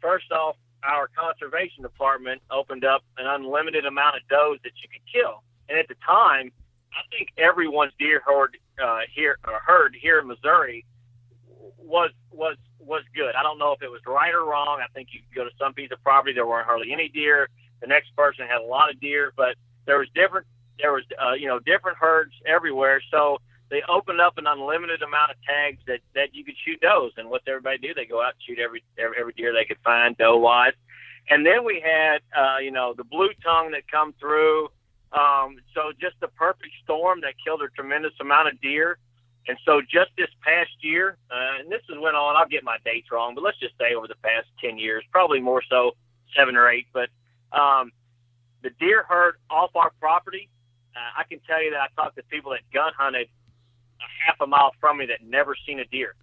first off, our conservation department opened up an unlimited amount of does that you could kill, and at the time, I think everyone's deer herd uh, here or herd here in Missouri was was was good. I don't know if it was right or wrong. I think you could go to some piece of property there weren't hardly any deer. The next person had a lot of deer, but there was different there was uh, you know different herds everywhere. So they opened up an unlimited amount of tags that that you could shoot does. And what's everybody do? They go out and shoot every every, every deer they could find doe wise. And then we had uh, you know the blue tongue that come through. Um, so just the perfect storm that killed a tremendous amount of deer. And so just this past year, uh, and this is went on, I'll get my dates wrong, but let's just say over the past 10 years, probably more so seven or eight. But um, the deer herd off our property, uh, I can tell you that I talked to people that gun hunted a half a mile from me that never seen a deer.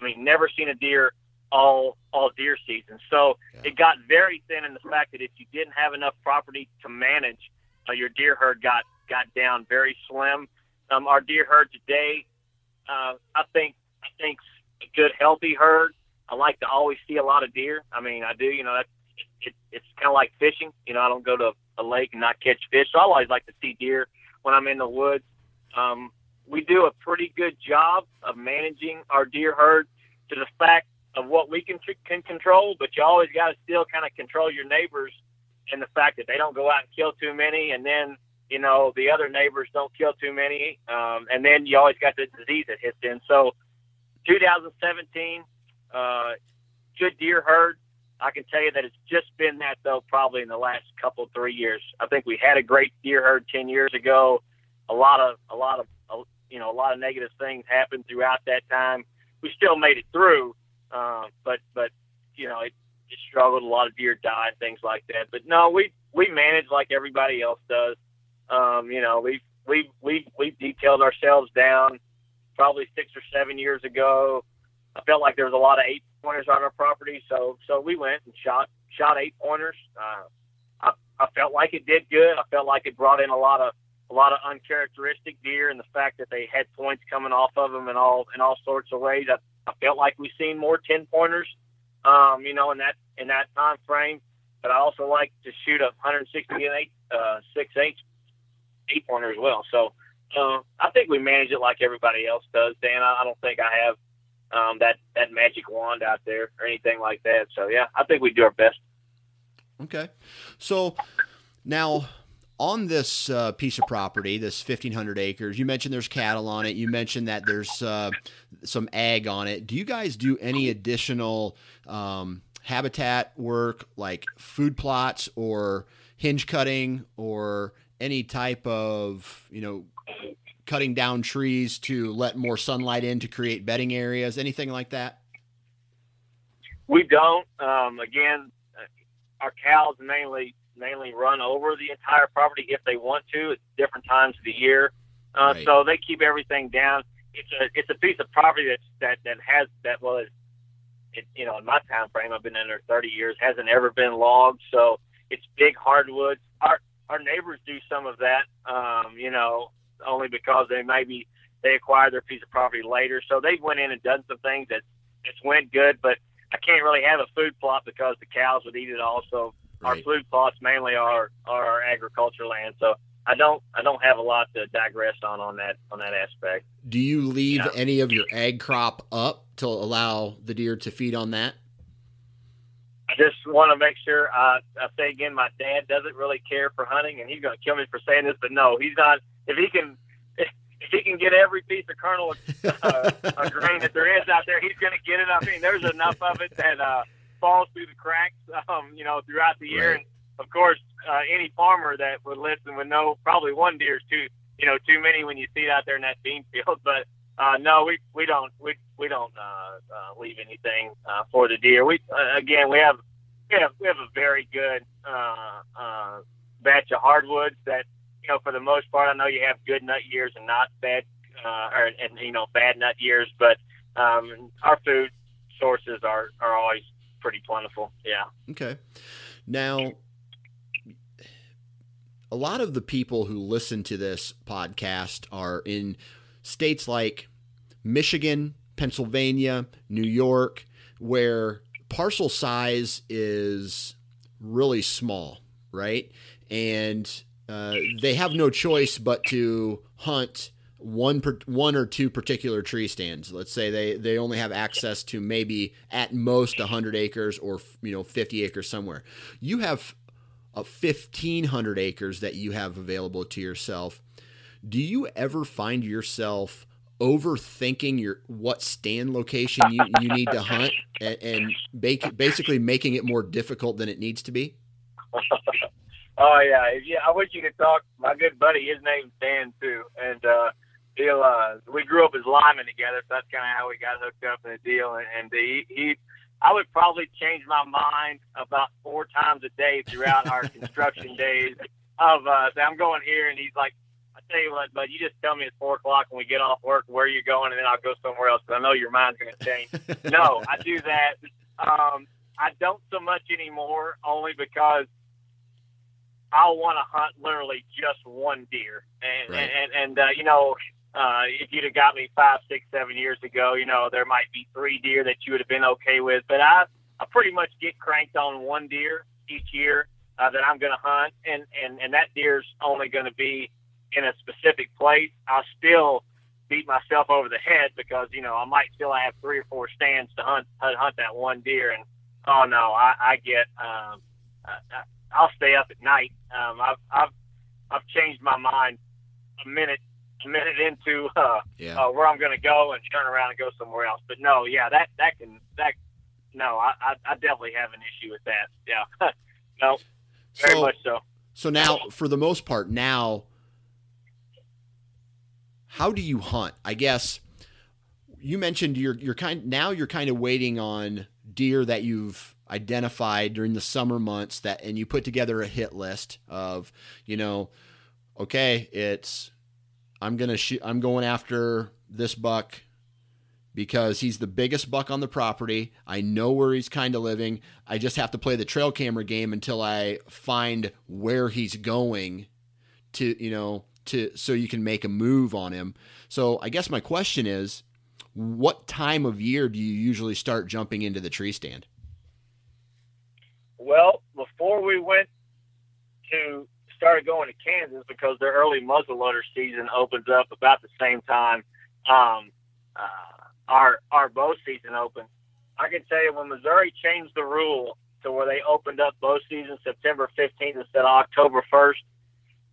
I mean, never seen a deer all all deer season. So yeah. it got very thin in the fact that if you didn't have enough property to manage, uh, your deer herd got got down very slim. Um, our deer herd today uh, I think I think a good healthy herd. I like to always see a lot of deer. I mean, I do. You know, that's it, it's kind of like fishing. You know, I don't go to a lake and not catch fish. So I always like to see deer when I'm in the woods. Um, we do a pretty good job of managing our deer herd to the fact of what we can can control, but you always got to still kind of control your neighbors and the fact that they don't go out and kill too many, and then you know, the other neighbors don't kill too many. Um, and then you always got the disease that hits in. So 2017, uh, good deer herd. I can tell you that it's just been that though, probably in the last couple, three years. I think we had a great deer herd 10 years ago. A lot of, a lot of, you know, a lot of negative things happened throughout that time. We still made it through. Uh, but, but, you know, it, it struggled. A lot of deer died, things like that. But no, we, we manage like everybody else does. Um, you know, we we we we detailed ourselves down probably six or seven years ago. I felt like there was a lot of eight pointers on our property, so so we went and shot shot eight pointers. Uh, I I felt like it did good. I felt like it brought in a lot of a lot of uncharacteristic deer, and the fact that they had points coming off of them in all in all sorts of ways. I, I felt like we've seen more ten pointers, um, you know, in that in that time frame. But I also like to shoot a 160 and eight uh, six eight eight pointer as well. So uh, I think we manage it like everybody else does, Dan. I, I don't think I have um, that that magic wand out there or anything like that. So yeah, I think we do our best. Okay, so now on this uh, piece of property, this 1,500 acres, you mentioned there's cattle on it. You mentioned that there's uh, some ag on it. Do you guys do any additional um, habitat work, like food plots or hinge cutting, or any type of you know cutting down trees to let more sunlight in to create bedding areas, anything like that? We don't. Um, again, our cows mainly mainly run over the entire property if they want to at different times of the year. Uh, right. So they keep everything down. It's a it's a piece of property that's, that that has that well, it, it, you know, in my time frame, I've been in there 30 years, hasn't ever been logged. So it's big hardwoods. Our our neighbors do some of that, um, you know, only because they maybe they acquired their piece of property later. So they went in and done some things that it's went good, but I can't really have a food plot because the cows would eat it all. So right. our food plots mainly are are our agriculture land. So I don't I don't have a lot to digress on on that on that aspect. Do you leave yeah. any of your ag crop up to allow the deer to feed on that? I just want to make sure. I, I say again, my dad doesn't really care for hunting, and he's going to kill me for saying this, but no, he's not. If he can, if, if he can get every piece of kernel of uh, grain that there is out there, he's going to get it. I mean, there's enough of it that uh, falls through the cracks, um, you know, throughout the year. Right. And of course, uh, any farmer that would listen would know probably one deer is too, you know, too many when you see it out there in that bean field. But uh, no, we we don't we we don't uh, uh, leave anything uh, for the deer. We uh, again we have we have we have a very good uh, uh, batch of hardwoods that you know for the most part I know you have good nut years and not bad uh, or and you know bad nut years, but um, our food sources are are always pretty plentiful. Yeah. Okay. Now, a lot of the people who listen to this podcast are in states like Michigan, Pennsylvania, New York, where parcel size is really small, right? And uh, they have no choice but to hunt one per, one or two particular tree stands. Let's say they they only have access to maybe at most 100 acres or you know 50 acres somewhere. You have a 1500 acres that you have available to yourself. Do you ever find yourself overthinking your what stand location you, you need to hunt and, and basically making it more difficult than it needs to be? oh yeah, yeah. I wish you could talk. My good buddy, his name's Dan too, and uh, he'll. Uh, we grew up as linemen together, so that's kind of how we got hooked up in the deal. And, and he, he, I would probably change my mind about four times a day throughout our construction days. Of uh, I'm going here, and he's like, I tell you what, but you just tell me it's four o'clock when we get off work where you're going, and then I'll go somewhere else because I know your mind's going to change. no, I do that. Um, I don't so much anymore, only because I want to hunt literally just one deer, and right. and and, uh, you know. Uh, if you'd have got me five, six, seven years ago, you know, there might be three deer that you would have been okay with. But I, I pretty much get cranked on one deer each year uh, that I'm going to hunt, and and and that deer's only going to be in a specific place, I still beat myself over the head because you know I might still have three or four stands to hunt hunt that one deer, and oh no, I, I get um, I, I'll stay up at night. Um, I've I've I've changed my mind a minute minute into uh, yeah. uh, where I'm going to go and turn around and go somewhere else. But no, yeah, that that can that no, I I, I definitely have an issue with that. Yeah, no, very so, much so. So now, for the most part, now how do you hunt? I guess you mentioned you're you're kind now you're kind of waiting on deer that you've identified during the summer months that and you put together a hit list of you know okay it's I'm gonna shoot I'm going after this buck because he's the biggest buck on the property. I know where he's kind of living. I just have to play the trail camera game until I find where he's going to, you know, to so you can make a move on him. So I guess my question is, what time of year do you usually start jumping into the tree stand? Well, before we went to started going to Kansas because their early muzzleloader season opens up about the same time um, uh, our our bow season opens. I can tell you when Missouri changed the rule to where they opened up bow season September 15th instead of October 1st,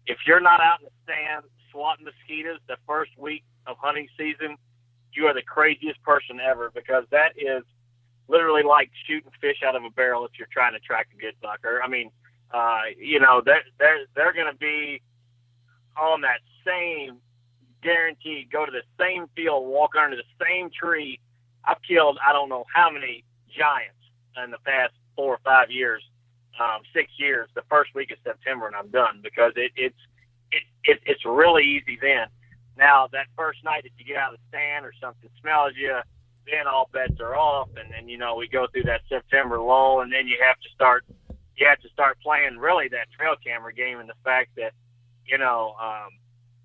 if you're not out in the stand swatting mosquitoes the first week of hunting season, you are the craziest person ever because that is literally like shooting fish out of a barrel if you're trying to track a good buck. Or I mean, uh, you know, they're they're they're going to be on that same guaranteed go to the same field, walk under the same tree. I've killed I don't know how many giants in the past four or five years um, six years the first week of September, and I'm done because it, it's it, it, it's really easy then. Now that first night that you get out of the stand or something smells you, then all bets are off, and then you know we go through that September lull, and then you have to start you have to start playing really that trail camera game, and the fact that you know um,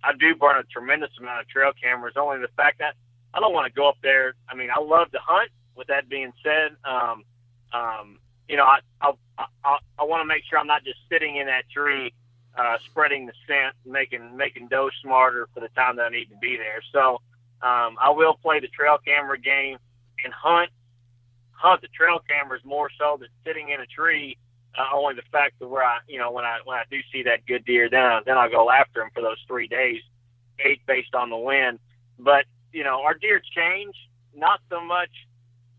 I do burn a tremendous amount of trail cameras. Only the fact that I don't want to go up there. I mean, I love to hunt. With that being said, um, um, you know, I I I, I want to make sure I'm not just sitting in that tree, uh, spreading the scent, making making doe smarter for the time that I need to be there. So um, I will play the trail camera game and hunt hunt the trail cameras more so than sitting in a tree. Uh, only the fact that where I, you know, when I when I do see that good deer, then I, then I'll go after him for those three days, eight based on the wind. But you know, our deer change not so much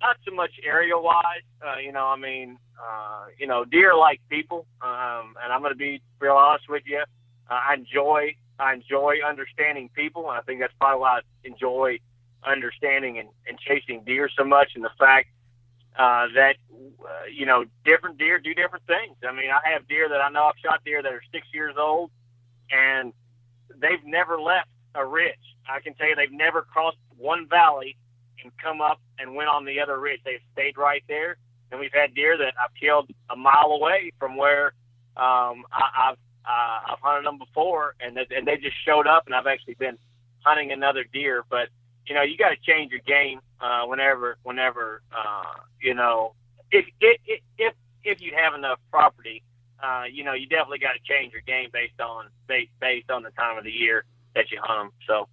not so much area wise. Uh, you know, I mean, uh, you know, deer like people, um, and I'm going to be real honest with you. Uh, I enjoy I enjoy understanding people, and I think that's probably why I enjoy understanding and, and chasing deer so much, and the fact uh, that uh, you know different deer do different things. I mean, I have deer that I know I've shot deer that are six years old, and they've never left a ridge. I can tell you they've never crossed one valley and come up and went on the other ridge. They've stayed right there. And we've had deer that I've killed a mile away from where um, I, I've uh, I've hunted them before, and they, and they just showed up, and I've actually been hunting another deer. But you know, you got to change your game uh, whenever whenever uh, you know if if if if you have enough property. Uh, you know, you definitely got to change your game based on based based on the time of the year that you hunt them. So,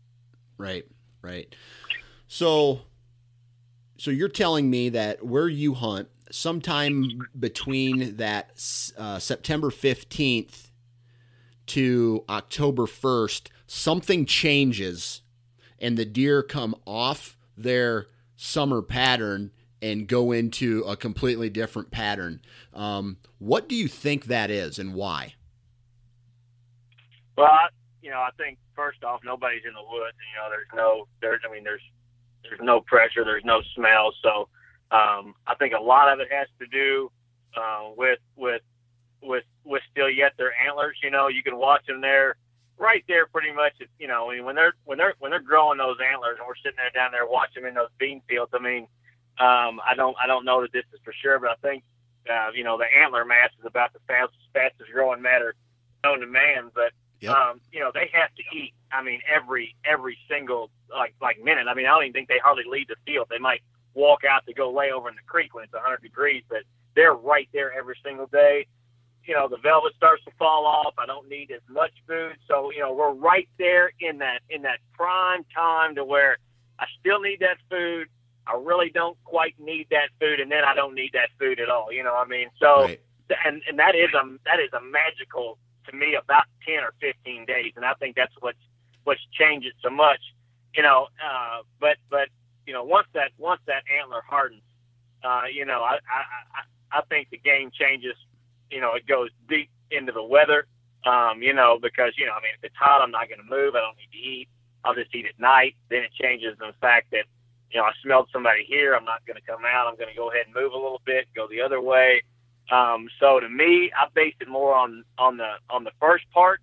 right, right. So, so you're telling me that where you hunt, sometime between that uh, September 15th to October 1st, something changes and the deer come off their summer pattern and go into a completely different pattern. Um, what do you think that is and why? Well, I, you know, I think first off, nobody's in the woods. You know, there's no, there's, I mean, there's, there's no pressure, there's no smell. So, um, I think a lot of it has to do uh, with with with with still yet their antlers. You know, you can watch them there, right there, pretty much. You know, I mean, when they're when they're when they're growing those antlers, and we're sitting there down there watching them in those bean fields. I mean, um, I don't I don't know that this is for sure, but I think uh, you know the antler mass is about the fastest fastest growing matter known to man. But Yep. Um, you know, they have to eat. I mean, every every single like like minute. I mean, I don't even think they hardly leave the field. They might walk out to go lay over in the creek when it's 100 degrees, but they're right there every single day. You know, the velvet starts to fall off. I don't need as much food, so you know we're right there in that in that prime time to where I still need that food. I really don't quite need that food, and then I don't need that food at all. You know what I mean? So, right. and and that is a that is a magical to me about 10 or 15 days. And I think that's what's, what's changed it so much, you know, uh, but, but, you know, once that, once that antler hardens, uh, you know, I, I, I, I think the game changes, you know, it goes deep into the weather, um, you know, because, you know, I mean, if it's hot, I'm not going to move. I don't need to eat. I'll just eat at night. Then it changes the fact that, you know, I smelled somebody here. I'm not going to come out. I'm going to go ahead and move a little bit, go the other way. Um, so to me, I based it more on on the on the first part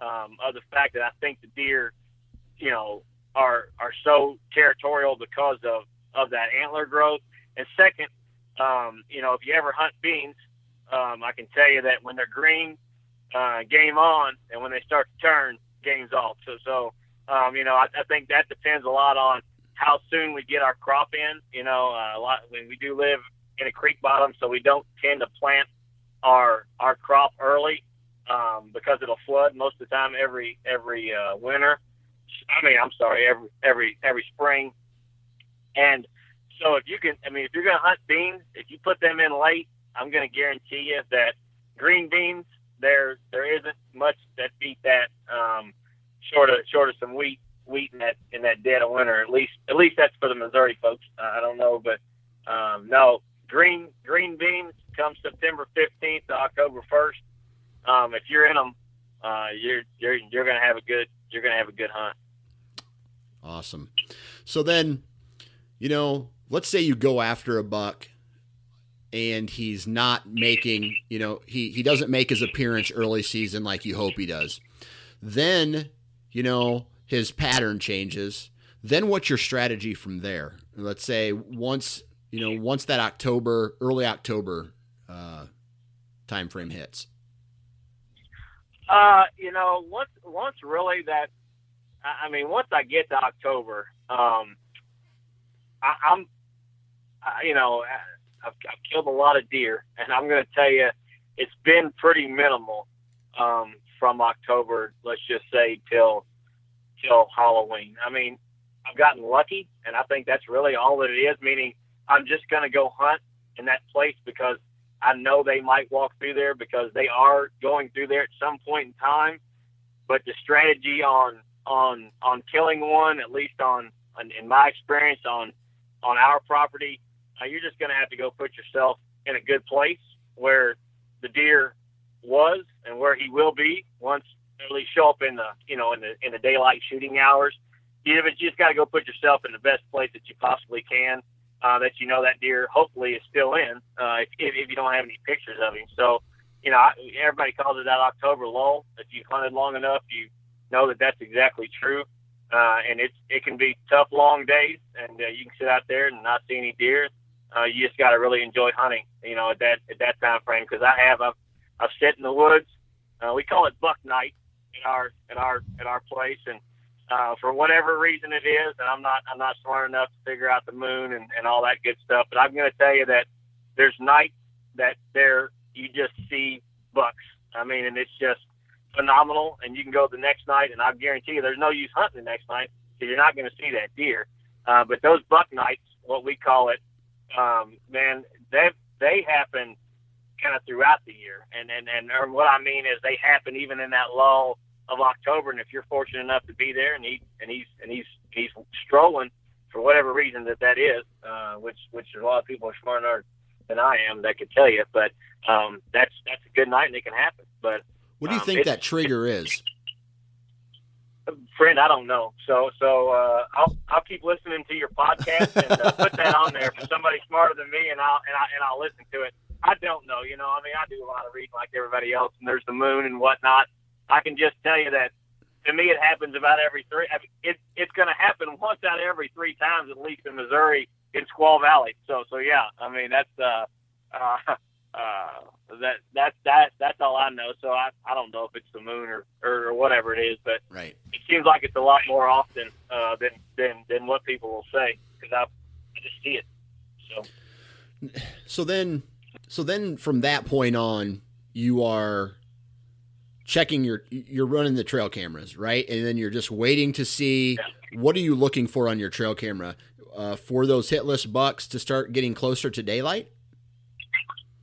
um, of the fact that I think the deer, you know, are are so territorial because of of that antler growth. And second, um, you know, if you ever hunt beans, um, I can tell you that when they're green, uh, game on, and when they start to turn, game's off. So so um, you know, I, I think that depends a lot on how soon we get our crop in. You know, uh, a lot when we do live in a creek bottom, so we don't tend to plant our our crop early um, because it'll flood most of the time every every uh, winter. I mean, I'm sorry, every every every spring. And so if you can, I mean, if you're going to hunt beans, if you put them in late, I'm going to guarantee you that green beans there there isn't much that beat that um, short of short of some wheat wheat in that in that dead of winter. At least at least that's for the Missouri folks. Uh, I don't know, but um, no, green green beans come September 15th to October 1st. Um, if you're in them, uh, you're you're you're gonna have a good you're gonna have a good hunt. Awesome. So then, you know, let's say you go after a buck and he's not making, you know, he he doesn't make his appearance early season like you hope he does. Then, you know, his pattern changes. Then what's your strategy from there? Let's say once you know, once that October, early October uh, time frame hits? Uh, you know, once once really that, I mean, once I get to October, um, I, I'm, I, you know, I've, I've killed a lot of deer, and I'm going to tell you, it's been pretty minimal um, from October, let's just say till till Halloween. I mean, I've gotten lucky, and I think that's really all that it is. Meaning, I'm just going to go hunt in that place because I know they might walk through there because they are going through there at some point in time. But the strategy on on on killing one, at least on, on in my experience on on our property, uh, you're just going to have to go put yourself in a good place where the deer was and where he will be once at least show up in the you know in the in the daylight shooting hours. You, just got to go put yourself in the best place that you possibly can. Uh, that you know that deer hopefully is still in uh, if, if you don't have any pictures of him. So, you know, I, everybody calls it that October lull. If you've hunted long enough, you know that that's exactly true. Uh, and it's it can be tough, long days, and uh, you can sit out there and not see any deer. Uh, you just got to really enjoy hunting, you know, at that at that time frame. Because I have I've I've sit in the woods. Uh, we call it buck night at our at our at our place, and uh, for whatever reason it is, and I'm not I'm not smart enough to figure out the moon and, and all that good stuff. But I'm going to tell you that there's nights that there you just see bucks. I mean, and it's just phenomenal. And you can go the next night, and I guarantee you, there's no use hunting the next night because you're not going to see that deer. Uh, but those buck nights, what we call it, um, man, they they happen kind of throughout the year. And and and what I mean is they happen even in that lull of October. And if you're fortunate enough to be there, and he and he's and he's he's strolling for whatever reason that that is, uh, which which a lot of people are smarter than I am that could tell you. But um, that's that's a good night, and it can happen. But what do you um, think that trigger is? Friend, I don't know. So so uh, I'll I'll keep listening to your podcast and uh, put that on there for somebody smarter than me, and I'll and I and I'll listen to it. I don't know. You know, I mean, I do a lot of reading like everybody else, and there's the moon and whatnot. I can just tell you that to me, it happens about every three. I mean, it, it's going to happen once out of every three times, at least in Missouri, in Squaw Valley. So, so yeah, I mean, that's uh, uh, uh, that that that that's all I know. So I I don't know if it's the moon or or whatever it is, but right. it seems like it's a lot more often uh, than than than what people will say because I I just see it. So, so then so then from that point on, you are checking your you're running the trail cameras, right? And then you're just waiting to see what are you looking for on your trail camera uh, for those hit-list bucks to start getting closer to daylight.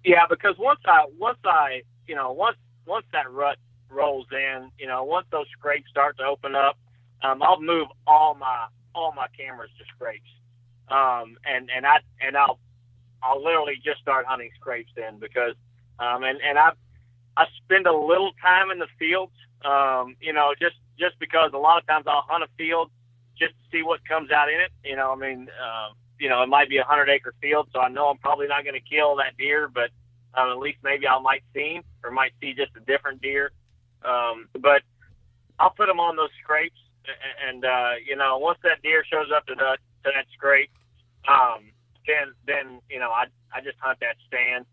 Yeah, because once I once I you know once once that rut rolls in, you know once those scrapes start to open up, um, I'll move all my all my cameras to scrapes, um, and and I and I'll I'll literally just start hunting scrapes then because, um, and and I I spend a little time in the fields, um, you know, just just because a lot of times I'll hunt a field just to see what comes out in it. You know, I mean, uh, you know, it might be a hundred acre field, so I know I'm probably not going to kill that deer, but um, at least maybe I might see him or might see just a different deer. Um, but I'll put them on those scrapes, and uh, you know, once that deer shows up to the to that scrape, um, then then you know I I just hunt that stand,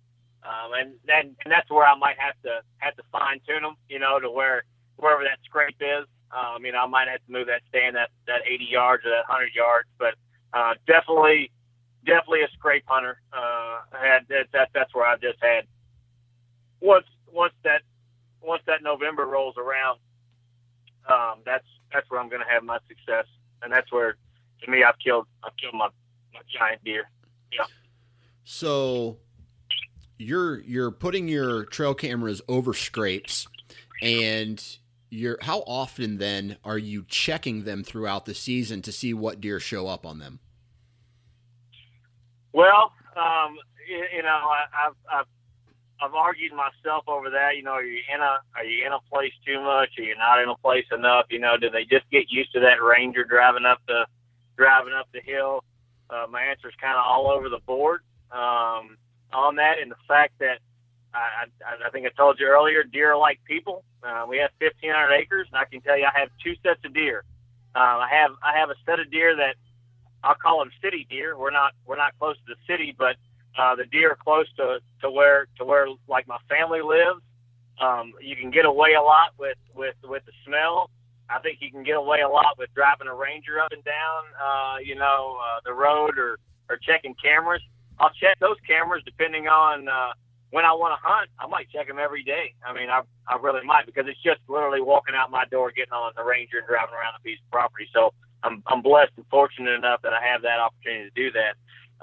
um, and then and that's where I might have to have to fine tune them, you know, to where wherever that scrape is. Um, you know, I might have to move that stand that that 80 yards or that 100 yards, but uh, definitely definitely a scrape hunter. Uh, had that, that that's where I just had once once that once that November rolls around, um, that's that's where I'm going to have my success, and that's where to me I've killed I've killed my my giant deer. Yeah. So you're you're putting your trail cameras over scrapes and you're how often then are you checking them throughout the season to see what deer show up on them? Well, um, you, you know, I, I've, I've I've argued myself over that. You know, are you in a are you in a place too much? Are you not in a place enough? You know, do they just get used to that ranger driving up the driving up the hill? uh, my answer is kind of all over the board um, on that, and the fact that I, I, think I told you earlier, deer like people. Uh, we have 1,500 acres, and I can tell you I have two sets of deer. Uh, I have I have a set of deer that I'll call them city deer. We're not we're not close to the city, but uh, the deer are close to, to where to where like my family lives. Um, you can get away a lot with with with the smell I think you can get away a lot with driving a Ranger up and down, uh, you know, uh, the road or, or checking cameras. I'll check those cameras depending on uh, when I want to hunt. I might check them every day. I mean, I, I really might because it's just literally walking out my door, getting on the Ranger and driving around a piece of property. So I'm, I'm blessed and fortunate enough that I have that opportunity to do that.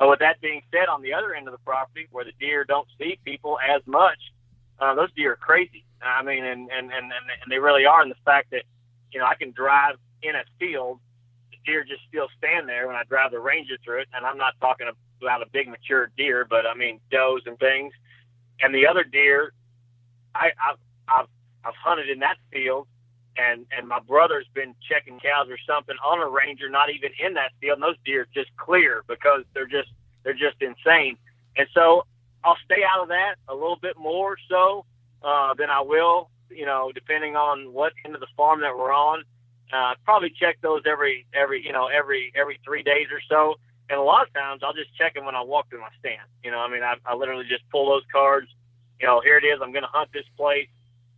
Uh, with that being said, on the other end of the property where the deer don't see people as much, uh, those deer are crazy. I mean, and, and, and, and they really are. And the fact that you know, I can drive in a field, the deer just still stand there when I drive the Ranger through it, and I'm not talking without a big mature deer, but I mean does and things. And the other deer, I, I've I've I've hunted in that field, and and my brother's been checking cows or something on a ranger, not even in that field. And those deer just clear because they're just they're just insane. And so I'll stay out of that a little bit more so uh, than I will, you know, depending on what end of the farm that we're on. Uh, probably check those every every you know every every three days or so. And a lot of times I'll just check them when I walk through my stand. You know, I mean, I, I literally just pull those cards. You know, here it is. I'm going to hunt this place.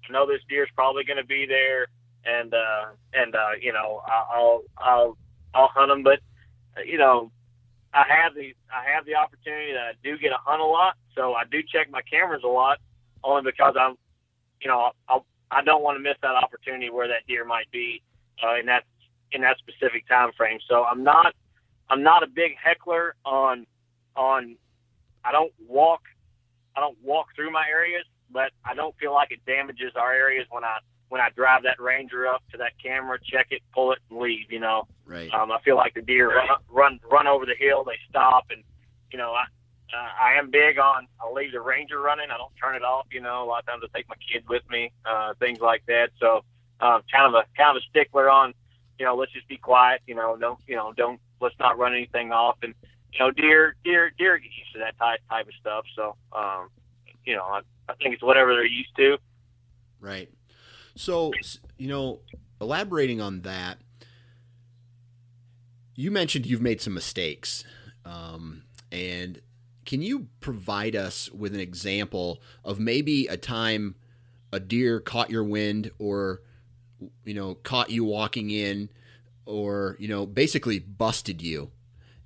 I know this deer's probably going to be there, and uh, and uh, you know, I'll I'll I'll hunt them. But you know, I have the I have the opportunity that I do get to hunt a lot, so I do check my cameras a lot, only because I'm, you know, I'll, I don't want to miss that opportunity where that deer might be uh, in that in that specific time frame. So I'm not I'm not a big heckler on on I don't walk I don't walk through my areas, but I don't feel like it damages our areas when I when I drive that Ranger up to that camera, check it, pull it, and leave. You know, right? Um, I feel like the deer run, run run over the hill, they stop, and you know, I uh, I am big on I'll leave the Ranger running. I don't turn it off. You know, a lot of times I take my kids with me, uh, things like that. So, um, kind of a kind of a stickler on, you know, let's just be quiet. You know, don't you know, don't let's not run anything off. And you know, deer deer deer get used to that type type of stuff. So, um, you know, I, I think it's whatever they're used to. Right. So, you know, elaborating on that, you mentioned you've made some mistakes. Um, and can you provide us with an example of maybe a time a deer caught your wind or, you know, caught you walking in or, you know, basically busted you?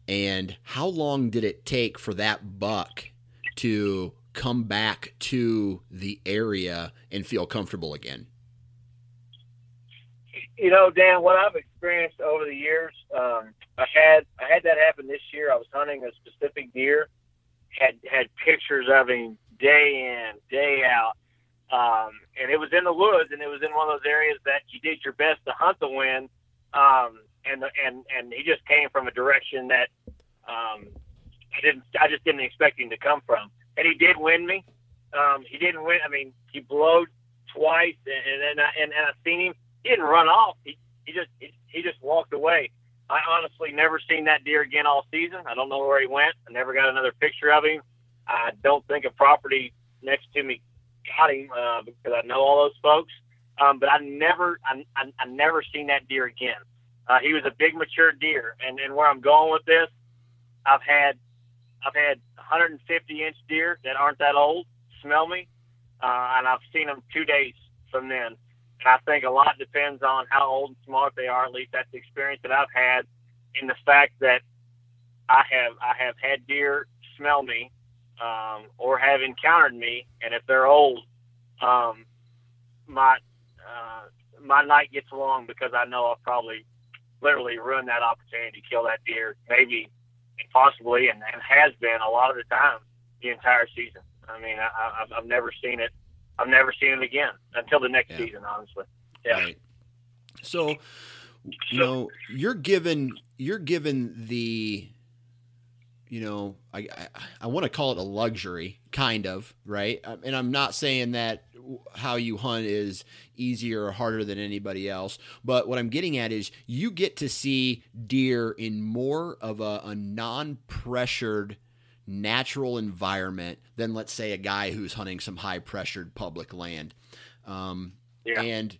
And how long did it take for that buck to come back to the area and feel comfortable again? you know, Dan, what I've experienced over the years, um, I had I had that happen this year. I was hunting a specific deer, had had pictures of him day in, day out, um, and it was in the woods, and it was in one of those areas that you did your best to hunt the wind, um, and and and he just came from a direction that um, I didn't I just didn't expect him to come from, and he did win me. Um, he didn't win. I mean, he blowed twice, and and I, and, and I seen him he didn't run off. He, he just he, he just walked away. I honestly never seen that deer again all season. I don't know where he went. I never got another picture of him. I don't think a property next to me got him uh, because I know all those folks. Um, but I never I, I, I never seen that deer again. Uh, he was a big mature deer, and and where I'm going with this, I've had I've had 150 inch deer that aren't that old smell me, uh, and I've seen them two days from then. And I think a lot depends on how old and smart they are. At least that's the experience that I've had in the fact that I have I have had deer smell me um, or have encountered me, and if they're old, um, my uh, my night gets long because I know I'll probably literally ruin that opportunity to kill that deer, maybe possibly, and, and has been a lot of the time the entire season. I mean, I, I've, I've never seen it I've never seen it again until the next yeah. season, honestly. Yeah. Right. So, you know, you're given you're given the you know, I, I, I want to call it a luxury, kind of, right? Um, and I'm not saying that how you hunt is easier or harder than anybody else, but what I'm getting at is you get to see deer in more of a, a non pressured natural environment than let's say a guy who's hunting some high pressured public land. Um, yeah. And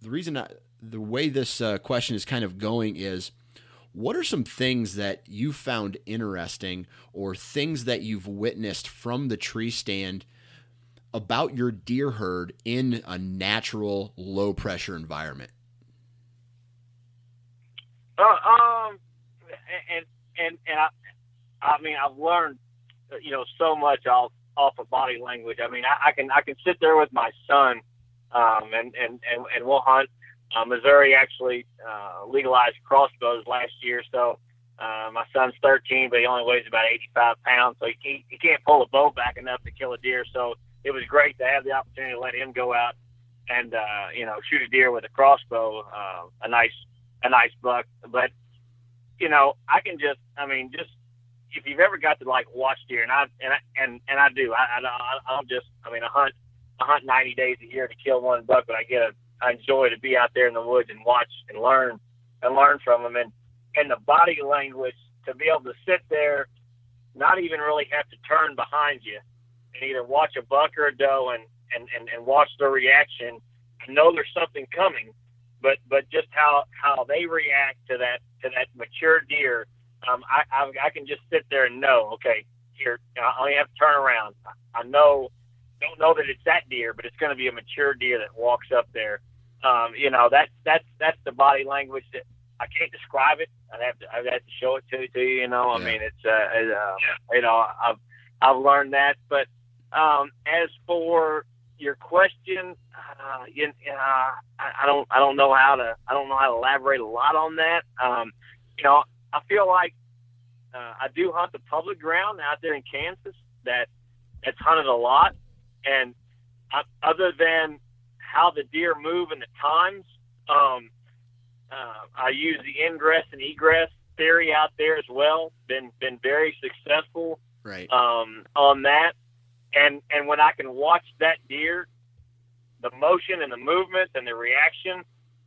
the reason I, the way this uh, question is kind of going is what are some things that you found interesting or things that you've witnessed from the tree stand about your deer herd in a natural low pressure environment? Uh, um, and and and I, I mean, I've learned, you know, so much off off of body language. I mean, I, I can I can sit there with my son, um, and and and and we'll hunt. Uh, Missouri actually uh, legalized crossbows last year, so uh, my son's 13, but he only weighs about 85 pounds, so he can't, he can't pull a bow back enough to kill a deer. So it was great to have the opportunity to let him go out and uh, you know shoot a deer with a crossbow, uh, a nice a nice buck. But you know, I can just I mean just if you've ever got to like watch deer, and I and I, and and I do, I, I I don't just, I mean, I hunt I hunt 90 days a year to kill one buck, but I get a I enjoy to be out there in the woods and watch and learn and learn from them, and and the body language to be able to sit there, not even really have to turn behind you, and either watch a buck or a doe and and and, and watch their reaction, and know there's something coming, but but just how how they react to that to that mature deer um, I, I, I can just sit there and know, okay, here, I only have to turn around. I know, don't know that it's that deer, but it's going to be a mature deer that walks up there. Um, you know, that's, that's, that's the body language that I can't describe it. I'd have to, I'd have to show it to, to you, you know, I mean, it's, uh, it, uh, you know, I've, I've learned that, but, um, as for your question, uh, you, uh, I, I don't, I don't know how to, I don't know how to elaborate a lot on that. Um, you know, I feel like uh, I do hunt the public ground out there in Kansas that that's hunted a lot, and I, other than how the deer move and the times, um, uh, I use the ingress and egress theory out there as well. Been been very successful right um, on that, and and when I can watch that deer, the motion and the movement and the reaction,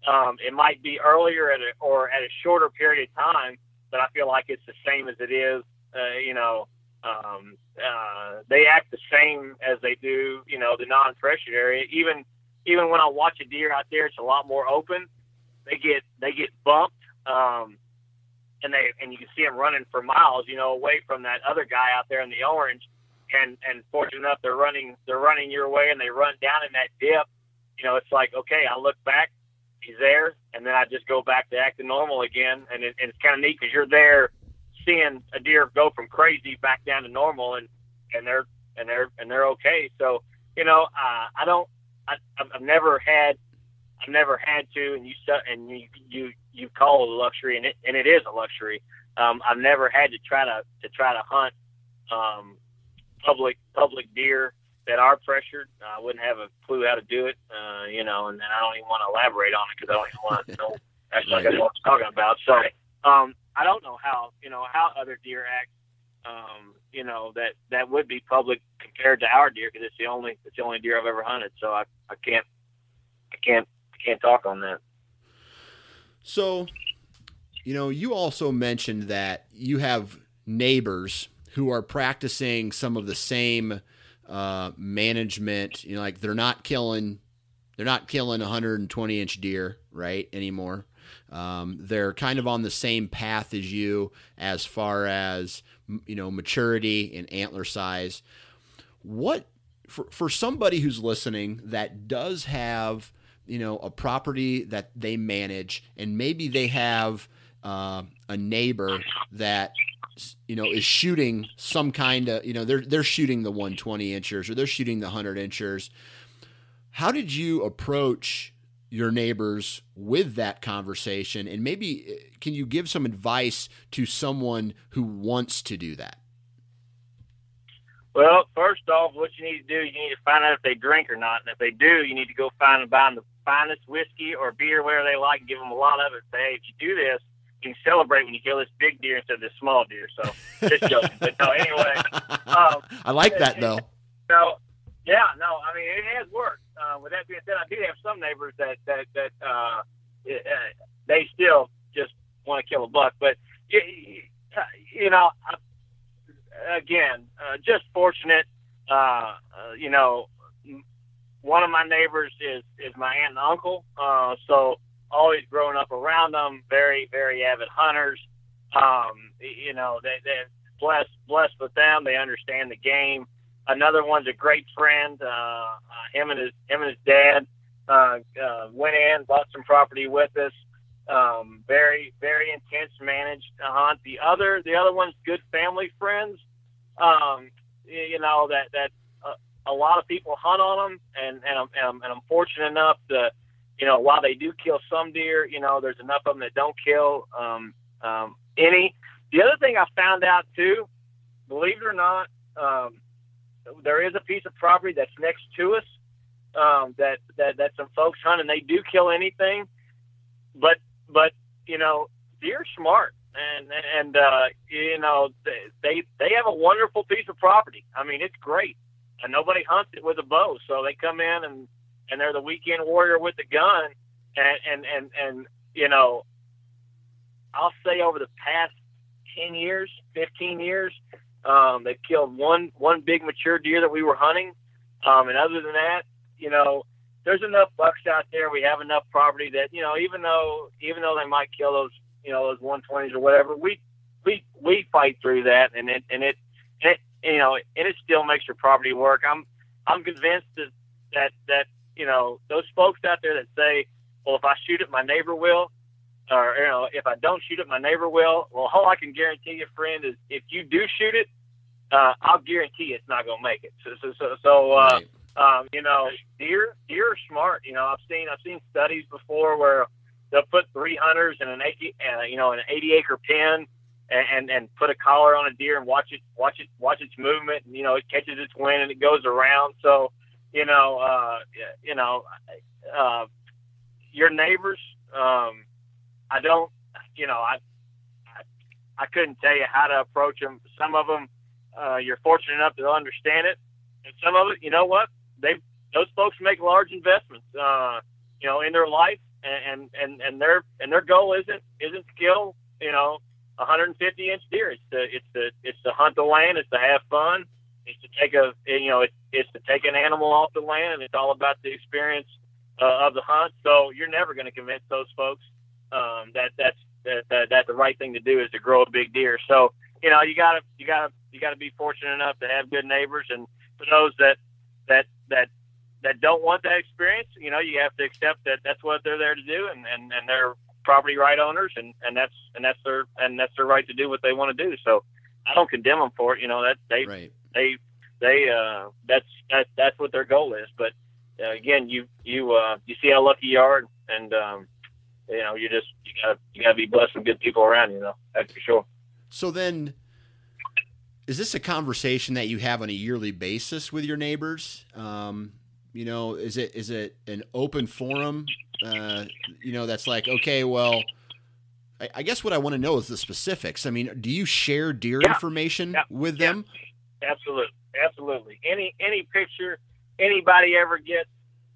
um, it might be earlier at a, or at a shorter period of time but I feel like it's the same as it is. Uh, you know, um, uh, they act the same as they do, you know, the non-pressured area. Even even when I watch a deer out there, it's a lot more open. They get they get bumped, um, and they and you can see them running for miles, you know, away from that other guy out there in the orange. And and fortunate enough, they're running they're running your way, and they run down in that dip. You know, it's like okay, I look back, he's there, and then I just go back to acting normal again. And, it, and it's kind of neat because you're there seeing a deer go from crazy back down to normal, and and they're and they're and they're okay. So you know, uh, I don't, I, I've never had, I've never had to, and you and you you you call it a luxury, and it and it is a luxury. Um, I've never had to try to to try to hunt um, public public deer that are pressured. I wouldn't have a clue how to do it, uh, you know, and, and I don't even want to elaborate on it because I don't even want to know that's like what I'm talking about. So um, I don't know how you know how other deer act. Um, you know that that would be public compared to our deer because it's the only it's the only deer I've ever hunted. So I, I can't I can't I can't talk on that. So, you know, you also mentioned that you have neighbors who are practicing some of the same uh, management. You know, like they're not killing, they're not killing 120 inch deer right anymore. Um, they're kind of on the same path as you as far as you know maturity and antler size. What for for somebody who's listening that does have you know a property that they manage and maybe they have uh, a neighbor that you know, is shooting some kind of, you know, they're they're shooting the 120 inchers or they're shooting the 100 inchers. How did you approach your neighbors with that conversation and maybe eh, can you give some advice to someone who wants to do that? Well, first off, what you need to do, is you need to find out if they drink or not, and if they do, you need to go find and buy them the finest whiskey or beer, whatever they like, and give them a lot of it. Say, hey, if you do this, you can celebrate when you kill this big deer instead of this small deer. So just joking, but no. Anyway, um, I like that though. yeah, no, I mean it has worked. Uh, with that being said, I do have some neighbors that that that uh, uh they still just want to kill a buck, but you, you know, again, uh, just fortunate. Uh, uh, you know, one of my neighbors is is my aunt and uncle, uh, so always growing up around them, very, very avid hunters. Um, you know, they, they're blessed, blessed with them. They understand the game. Another one's a great friend. Uh, uh, him and his, him and his dad, uh, uh, went in, bought some property with us. Um, very, very intense managed hunt. The other, the other one's good family friends. Um, you know, that, that, uh, a lot of people hunt on them and, and I'm, and I'm, and I'm fortunate enough to, you know, while they do kill some deer, you know, there's enough of them that don't kill um, um, any. The other thing I found out too, believe it or not, um, there is a piece of property that's next to us um, that, that that some folks hunt, and they do kill anything, but but you know, deer smart, and and uh, you know they, they they have a wonderful piece of property. I mean, it's great, and nobody hunts it with a bow, so they come in and and they're the weekend warrior with the gun, and and and and you know, I'll say over the past ten years, fifteen years, um, they've killed one one big mature deer that we were hunting, um, and other than that, you know, there's enough bucks out there. We have enough property that you know, even though even though they might kill those you know those 120s or whatever, we we we fight through that, and it and it, it you know, and it still makes your property work. I'm I'm convinced that that that you know those folks out there that say, well, if I shoot it, my neighbor will, or you know, if I don't shoot it, my neighbor will. Well, all I can guarantee you, friend, is if you do shoot it, uh, I'll guarantee it's not going to make it. So, so, so, so uh, right. um, you know, deer, deer are smart. You know, I've seen, I've seen studies before where they'll put three hunters in an 80, uh, you know, an 80 acre pen and, and, and put a collar on a deer and watch it, watch it, watch its movement. And, you know, it catches its wind and it goes around. So, you know, uh, you know, uh, your neighbors, um, I don't, you know, I, I, I couldn't tell you how to approach them. Some of them, uh, you're fortunate enough to understand it, and some of it, you know what, they those folks make large investments, uh, you know, in their life, and and and their and their goal isn't isn't to kill, you know, 150 inch deer. It's to it's to it's to hunt the land. It's to have fun. It's to take a you know it's it's to take an animal off the land. It's all about the experience uh, of the hunt. So you're never going to convince those folks um, that that's that, that that the right thing to do is to grow a big deer. So you know you gotta you gotta you gotta be fortunate enough to have good neighbors, and for those that that that that don't want that experience, you know, you have to accept that that's what they're there to do, and and and they're property right owners, and and that's and that's their and that's their right to do what they want to do. So I don't condemn them for it. You know that they right. they they uh that's that that's what their goal is. But uh, again, you you uh you see how lucky you are, and um you know you just you gotta you gotta be blessed with good people around you. Know that's for sure. So then, is this a conversation that you have on a yearly basis with your neighbors? Um, you know, is it is it an open forum? Uh, you know, that's like, okay, well, I, I guess what I want to know is the specifics. I mean, do you share deer yeah. information yeah. with yeah. them? Absolutely, absolutely. Any any picture anybody ever gets,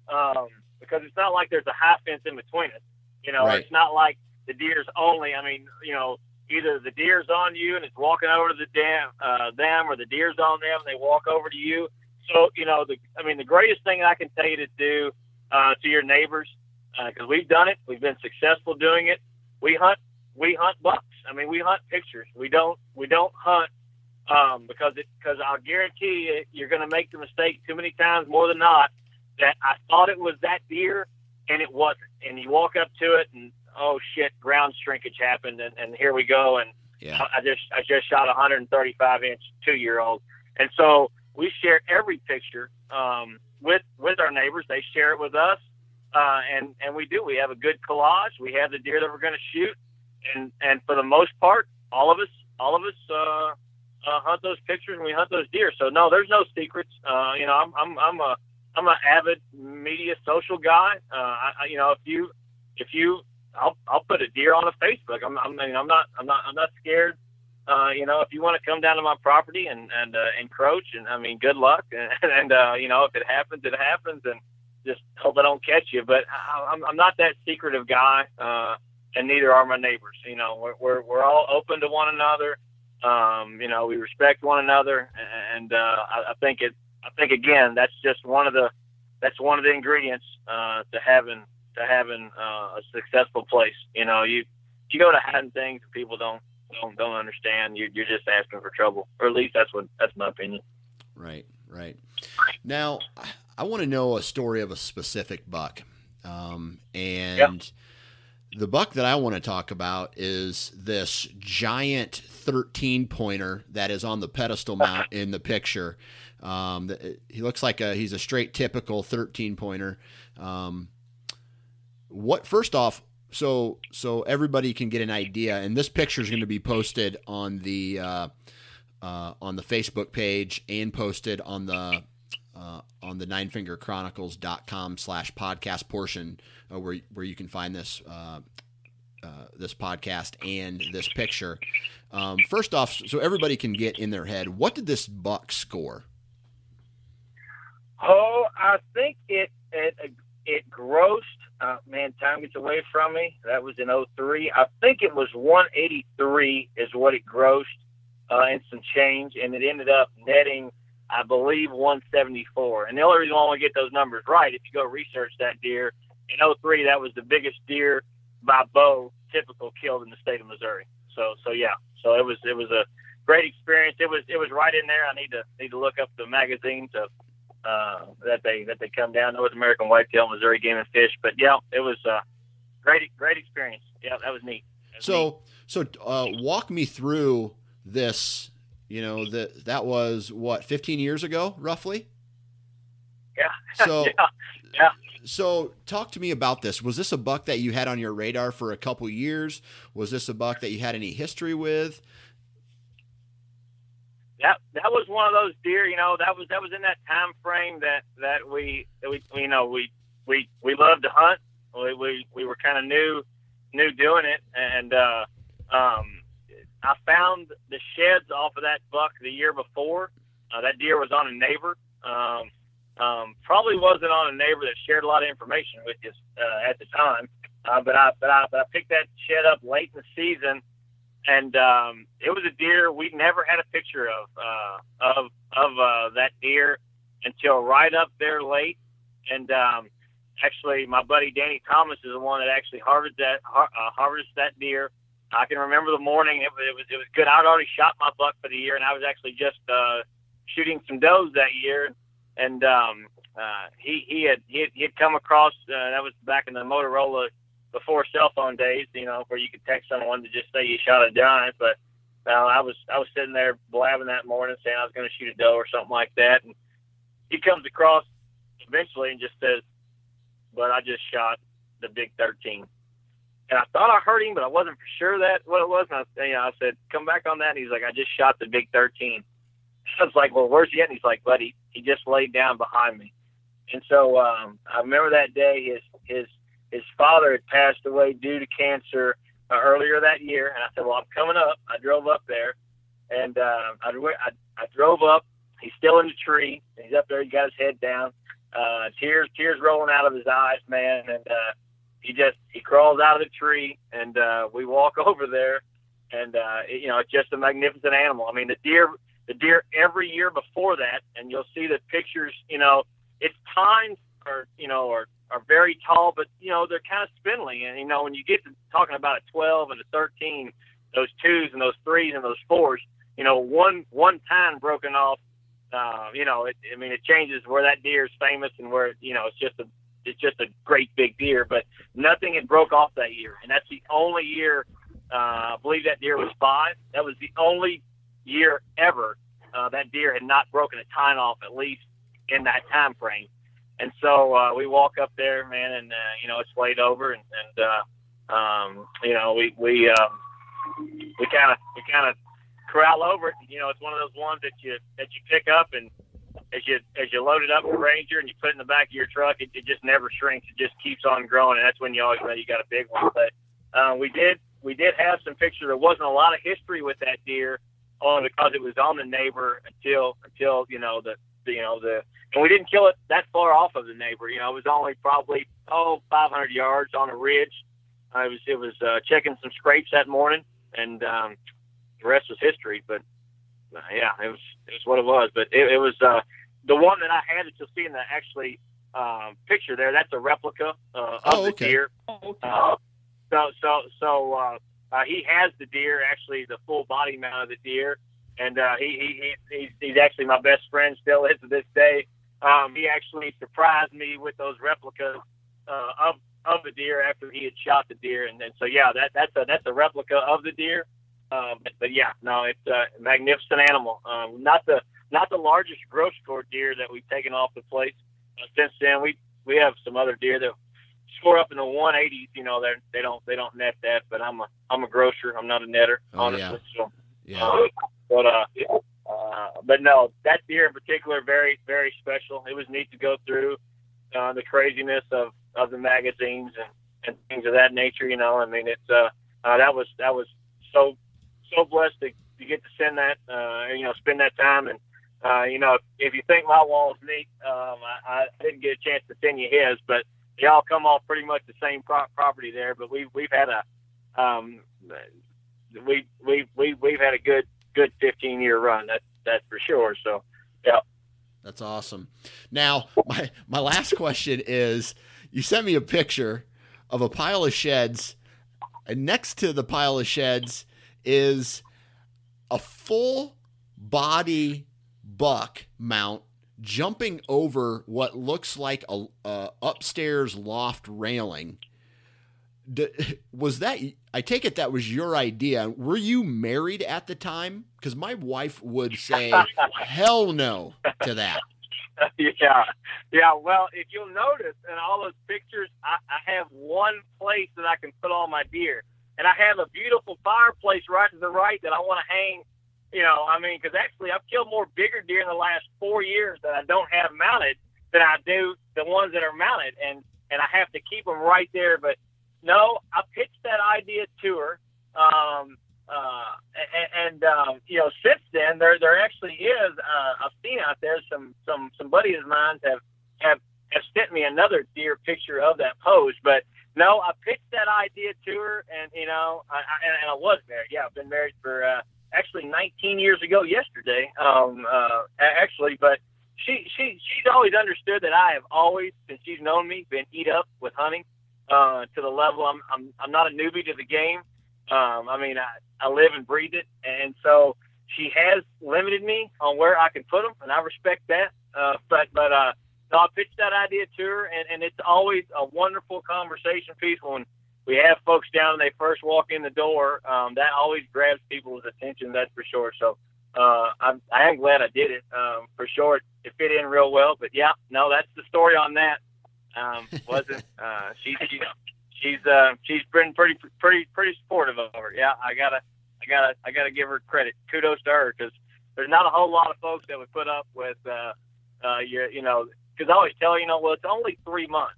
um, because it's not like there's a high fence in between us. You know, right. it's not like the deer's only. I mean, you know, either the deer's on you and it's walking over to the dam, uh, them, or the deer's on them and they walk over to you. So, you know, the, I mean, the greatest thing I can tell you to do uh, to your neighbors, because uh, we've done it, we've been successful doing it. We hunt, we hunt bucks. I mean, we hunt pictures. We don't, we don't hunt um, because because I'll guarantee you, you're going to make the mistake too many times more than not that I thought it was that deer and it wasn't. And you walk up to it and oh shit, ground shrinkage happened, and, and here we go. And yeah. I, just I just shot a 135 inch two year old, and so we share every picture um, with with our neighbors. They share it with us, uh, and and we do. We have a good collage. We have the deer that we're going to shoot, and and for the most part, all of us all of us uh, uh, hunt those pictures and we hunt those deer. So no, there's no secrets. Uh, you know, I'm I'm I'm a I'm an avid media social guy. Uh, I, you know, if you if you I'll I'll put a deer on a Facebook. I'm, I'm I mean, I'm not I'm not I'm not scared. Uh, you know, if you want to come down to my property and and uh, encroach, and I mean, good luck. And, and uh, you know, if it happens, it happens, and just hope I don't catch you. But I, I'm I'm not that secretive guy, uh, and neither are my neighbors. You know, we're we're, we're all open to one another. Um, you know, we respect one another, and uh, I, I think it. I think again, that's just one of the that's one of the ingredients uh, to having to having uh, a successful place. You know, you you go to hiding things people don't don't don't understand. You, you're just asking for trouble, or at least that's what that's my opinion. Right, right. Now, I want to know a story of a specific buck, um, and. Yep. The buck that I want to talk about is this giant 13 pointer that is on the pedestal mount in the picture. Um, he looks like a he's a straight typical 13 pointer. Um, what first off so so everybody can get an idea and this picture is going to be posted on the uh, uh, on the facebook page and posted on the uh, on the ninefingerchronicles.com slash podcast portion uh, where, where you can find this uh, uh, this podcast and this picture. Um, first off, so everybody can get in their head, what did this buck score? Oh, I think it it it grossed. Uh, man, time gets away from me. That was in 03. I think it was 183 is what it grossed uh, and some change, and it ended up netting, I believe, 174. And the only reason I want to get those numbers right, if you go research that deer, in 03, that was the biggest deer by bow typical killed in the state of Missouri. So, so yeah, so it was it was a great experience. It was it was right in there. I need to need to look up the magazine to uh, that they that they come down. North American Whitetail, Missouri Game and Fish. But yeah, it was a great great experience. Yeah, that was neat. That was so neat. so uh, walk me through this. You know that that was what 15 years ago, roughly. Yeah. So yeah. Yeah. So talk to me about this. Was this a buck that you had on your radar for a couple years? Was this a buck that you had any history with? That that was one of those deer. You know, that was that was in that time frame that that we that we you know we we we loved to hunt. We we, we were kind of new new doing it, and uh, um, I found the sheds off of that buck the year before. Uh, that deer was on a neighbor. Um, um, probably wasn't on a neighbor that shared a lot of information with us uh, at the time. Uh, but I but I but I picked that shed up late in the season and um, it was a deer we never had a picture of uh, of of uh, that deer until right up there late. And um, actually, my buddy Danny Thomas is the one that actually harvested that har- uh, harvested that deer. I can remember the morning. It, it was it was good. I'd already shot my buck for the year, and I was actually just uh, shooting some does that year. And um, uh, he he had he had, he had come across uh, that was back in the Motorola before cell phone days, you know, where you could text someone to just say you shot a giant. But uh, I was I was sitting there blabbing that morning, saying I was going to shoot a doe or something like that, and he comes across eventually and just says, "But I just shot the big 13." And I thought I heard him, but I wasn't for sure that what it was. And I, you know, I said, "Come back on that." And he's like, "I just shot the big 13." I was like, "Well, where's he at?" And he's like, "Buddy, he just laid down behind me." And so um, I remember that day. His his his father had passed away due to cancer uh, earlier that year, and I said, "Well, I'm coming up." I drove up there, and uh, I, I I drove up. He's still in the tree. He's up there. He got his head down, uh, tears tears rolling out of his eyes, man, and uh, he just he crawls out of the tree, and uh, we walk over there, and uh, it, you know it's just a magnificent animal. I mean, the deer the deer every year before that, and you'll see the pictures. You know, its tines are you know are are very tall, but you know they're kind of spindly. And you know when you get to talking about a 12 and a 13, those twos and those threes and those fours, you know one one time broken off, uh, you know it, I mean it changes where that deer is famous and where you know it's just a it's just a great big deer. But nothing had broke off that year, and that's the only year. Uh, I believe that deer was five. That was the only year ever uh, that deer had not broken a tine off at least in that time frame. And so uh, we walk up there, man, and uh, you know it's laid over, and, and uh, um, you know we we um, we kind of we kind of corral over it. You know, it's one of those ones that you that you pick up, and as you as you load it up with Ranger and you put it in the back of your truck, it, it just never shrinks. It just keeps on growing, and that's when you always know you got a big one. But uh, we did we did have some pictures. There wasn't a lot of history with that deer, only because it was on the neighbor until until you know the you know the and we didn't kill it that far off of the neighbor. You know, it was only probably oh 500 yards on a ridge. I was it was uh, checking some scrapes that morning, and um, the rest was history. But uh, yeah, it was it was what it was. But it, it was uh, the one that I had that you'll see in the actually um, picture there. That's a replica uh, of Oh, the okay. deer. Uh, so so so uh, uh, he has the deer actually the full body mount of the deer, and uh, he, he he he's, he's actually my best friend still is to this day. Um, he actually surprised me with those replicas uh, of of the deer after he had shot the deer, and then so yeah, that that's a that's a replica of the deer. Um, but, but yeah, no, it's a magnificent animal. Um, not the not the largest gross score deer that we've taken off the place. Uh, since then, we we have some other deer that score up in the 180s. You know, they they don't they don't net that, but I'm a I'm a grosser. I'm not a netter, Oh, honestly. yeah. So, Yeah. uh, but uh, uh, but no, that deer in particular, very very special. It was neat to go through uh, the craziness of of the magazines and and things of that nature. You know, I mean, it's uh, uh, that was that was so so blessed to, to get to send that, uh, you know, spend that time. And uh, you know, if, you think my wall's neat, um, I, I didn't get a chance to send you his, but they all come off pretty much the same pro- property there. But we've we've had a um, we we we we've had a good good 15 year run. That's that's for sure. So, yeah. That's awesome. Now, my my last question is: You sent me a picture of a pile of sheds, and next to the pile of sheds is a full body buck mount jumping over what looks like a, a upstairs loft railing. D- was that? I take it that was your idea. Were you married at the time? Because my wife would say hell no to that. yeah, yeah. Well, if you'll notice in all those pictures, I, I have one place that I can put all my deer, and I have a beautiful fireplace right to the right that I want to hang. You know, I mean, because actually I've killed more bigger deer in the last four years that I don't have mounted than I do the ones that are mounted, and and I have to keep them right there. But no, I pitched that idea to her. Um, uh, and, and um, you know, since then there there actually is uh, I've seen out there some some some buddies of mine have have have sent me another deer picture of that pose, but no, I pitched that idea to her, and you know, I, I and I was married. Yeah, I've been married for uh, actually 19 years ago yesterday. Um, uh, actually, but she she she's always understood that I have always, since she's known me, been eat up with hunting uh, to the level I'm I'm I'm not a newbie to the game. Um, I mean, I, I live and breathe it, and so she has limited me on where I can put them, and I respect that. Uh, but but uh, no, I pitched that idea to her, and, and it's always a wonderful conversation piece when we have folks down and they first walk in the door. Um, that always grabs people's attention, that's for sure. So uh, I'm I am glad I did it. Um, for sure, it, it fit in real well. But yeah, no, that's the story on that. Um, wasn't uh, she? She she's uh, she's been pretty pretty pretty supportive of her. Yeah, I gotta I gotta I gotta give her credit. Kudos to her because there's not a whole lot of folks that would put up with uh, uh, your you know because I always tell her you know well it's only three months.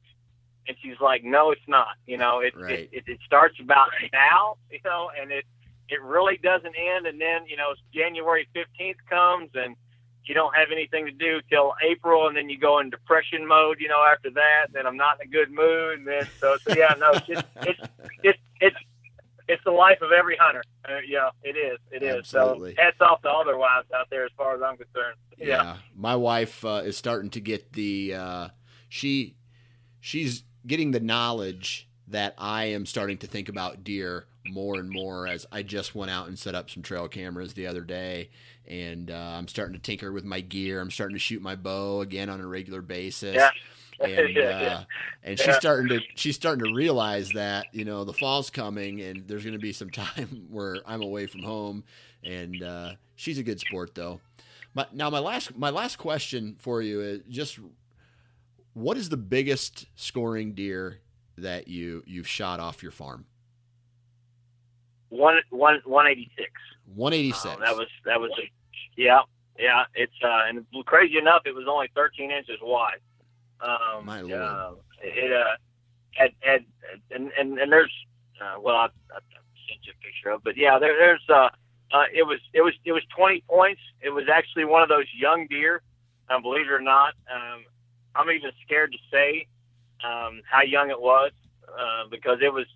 And she's like, no, it's not. You know, it, right. it, it it starts about now. You know, and it it really doesn't end. And then you know, January fifteenth comes, and you don't have anything to do till April, and then you go in depression mode. You know, after that, then I'm not in a good mood. And then so, so yeah, no, it's just, it's it's it's it's the life of every hunter. Uh, yeah, it is. It is. Absolutely. So hats off to all their wives out there, as far as I'm concerned. Yeah, Yeah, my wife uh, is starting to get the uh, she she's getting the knowledge that I am starting to think about deer more and more as I just went out and set up some trail cameras the other day and uh, I'm starting to tinker with my gear. I'm starting to shoot my bow again on a regular basis. Yeah. And Yeah. uh, and she's Yeah. starting to she's starting to realize that you know the fall's coming and there's going to be some time where I'm away from home and uh, she's a good sport though. My, now my last my last question for you is just what is the biggest scoring deer that you you've shot off your farm? one one one eighty six. 186. Um, that was that was a, yeah yeah. It's uh, and crazy enough, it was only 13 inches wide. Um, My lord. Uh, it uh, had had and and, and there's uh, well I, I sent you a picture of, but yeah, there, there's uh, uh, it was it was it was 20 points. It was actually one of those young deer. Um, believe it or not, um, I'm even scared to say um, how young it was uh, because it was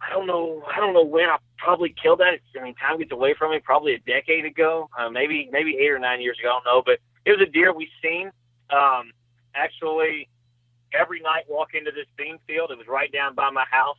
I don't know. I don't know when I probably killed that. I mean, time gets away from me. Probably a decade ago, uh, maybe maybe eight or nine years ago. I don't know, but it was a deer we seen. Um, actually, every night walk into this bean field. It was right down by my house,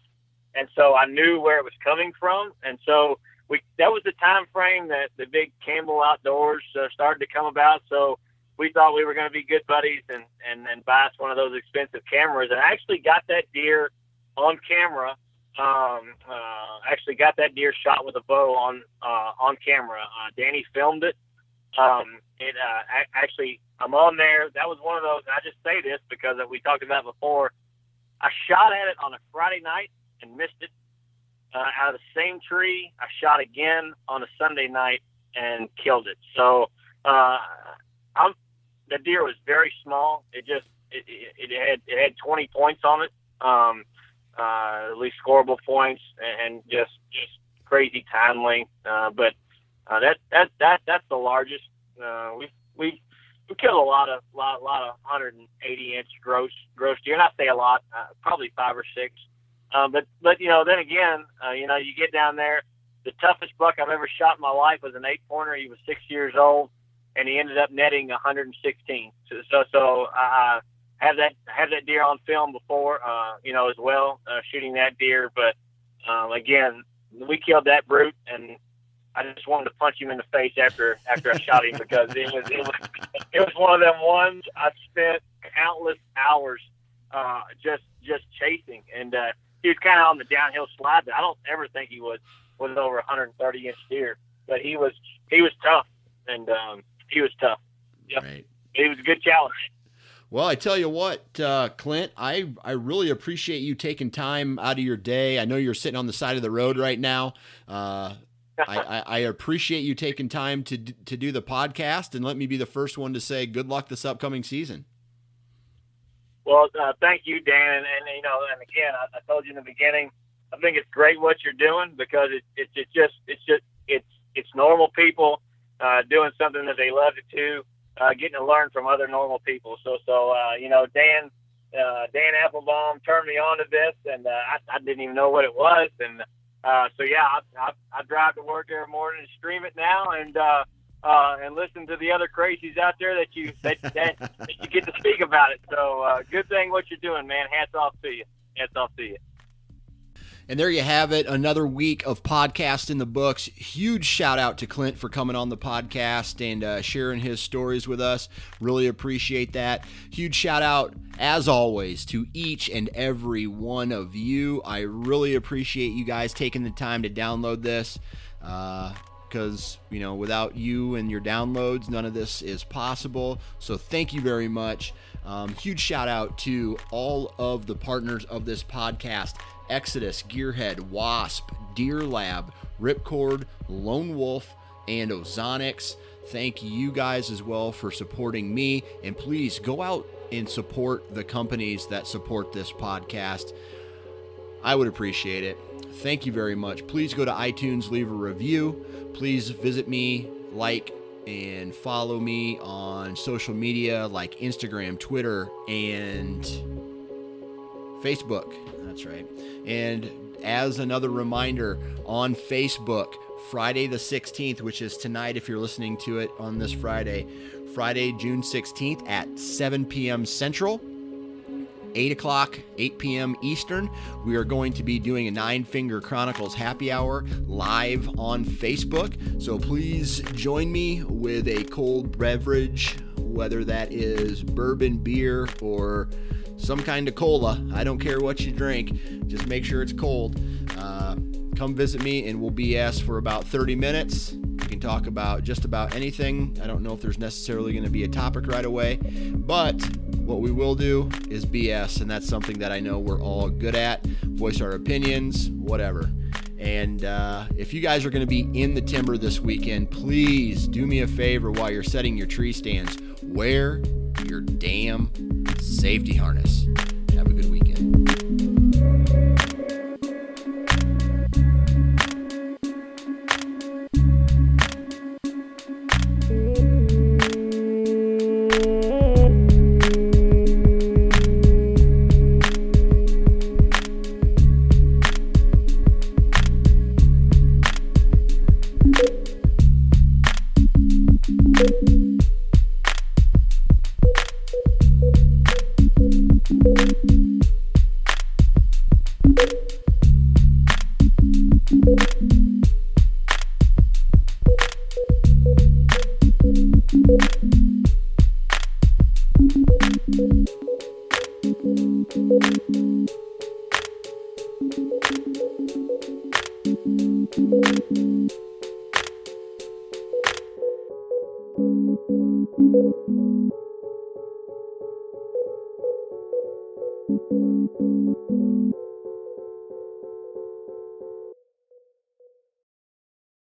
and so I knew where it was coming from. And so we that was the time frame that the big Campbell Outdoors uh, started to come about. So we thought we were going to be good buddies and and and buy us one of those expensive cameras. And I actually got that deer on camera um, uh, actually got that deer shot with a bow on uh, on camera. Uh, Danny filmed it. Um, it uh, actually, I'm on there. That was one of those. I just say this because we talked about before. I shot at it on a Friday night and missed it uh, out of the same tree. I shot again on a Sunday night and killed it. So uh, I'm the deer was very small. It just it, it, it had it had 20 points on it. Um, uh, at least scoreable points, and just just crazy time. Uh, but uh, that that that that's the largest. Uh, we we we killed a lot of lot lot of 180 inch gross gross deer. And I say a lot, uh, probably five or six. Um, but but you know, then again, uh, you know, you get down there. The toughest buck I've ever shot in my life was an eight pointer. He was six years old, and he ended up netting 116. So so, so I have that have that deer on film before, uh, you know, as well, uh, shooting that deer. But um, again, we killed that brute, and I just wanted to punch him in the face after after I shot him because it was it was it was one of them ones I spent countless hours uh, just just chasing, and uh, he was kind of on the downhill slide. But I don't ever think he was was over 130 inch deer, but he was he was tough, and um, he was tough. Yep. Right. He was a good challenge. Well, I tell you what, uh, Clint, I, I really appreciate you taking time out of your day. I know you're sitting on the side of the road right now. Uh, I, I, appreciate you taking time to to do the podcast, and let me be the first one to say good luck this upcoming season. Well, uh, thank you, Dan, and, and, you know, and again, I, I, told you in the beginning, I think it's great what you're doing because it, it, it's just it's just it's it's normal people uh, doing something that they love to do, uh, getting to learn from other normal people. So so uh, you know, Dan. Uh, Dan Applebaum turned me on to this, and uh, I, I didn't even know what it was, and uh, so yeah, I, I, I drive to work every morning and stream it now, and uh, uh, and listen to the other crazies out there that you that, that, that you get to speak about it. So uh, good thing what you're doing, man. Hats off to you. Hats off to you. And there you have it, another week of podcast in the books. Huge shout out to Clint for coming on the podcast and uh, sharing his stories with us. Really appreciate that. Huge shout out, as always, to each and every one of you. I really appreciate you guys taking the time to download this. because uh, you know without you and your downloads none of this is possible so thank you very much um, huge shout out to all of the partners of this podcast Exodus, Gearhead, Wasp, Deer Lab, Ripcord, Lone Wolf, and Ozonics. Thank you guys as well for supporting me. And please go out and support the companies that support this podcast. I would appreciate it. Thank you very much. Please go to iTunes, leave a review. Please visit me, like, and follow me on social media like Instagram, Twitter, and Facebook. That's right. And as another reminder, on Facebook, Friday the 16th, which is tonight if you're listening to it on this Friday, Friday, June 16th at 7 p.m. Central. 8 o'clock, 8 p.m. Eastern. We are going to be doing a Nine Finger Chronicles happy hour live on Facebook. So please join me with a cold beverage, whether that is bourbon, beer, or some kind of cola. I don't care what you drink, just make sure it's cold. Uh, come visit me and we'll BS for about 30 minutes. We can talk about just about anything. I don't know if there's necessarily going to be a topic right away, but what we will do is BS, and that's something that I know we're all good at. Voice our opinions, whatever. And uh, if you guys are going to be in the timber this weekend, please do me a favor while you're setting your tree stands. Wear your damn safety harness.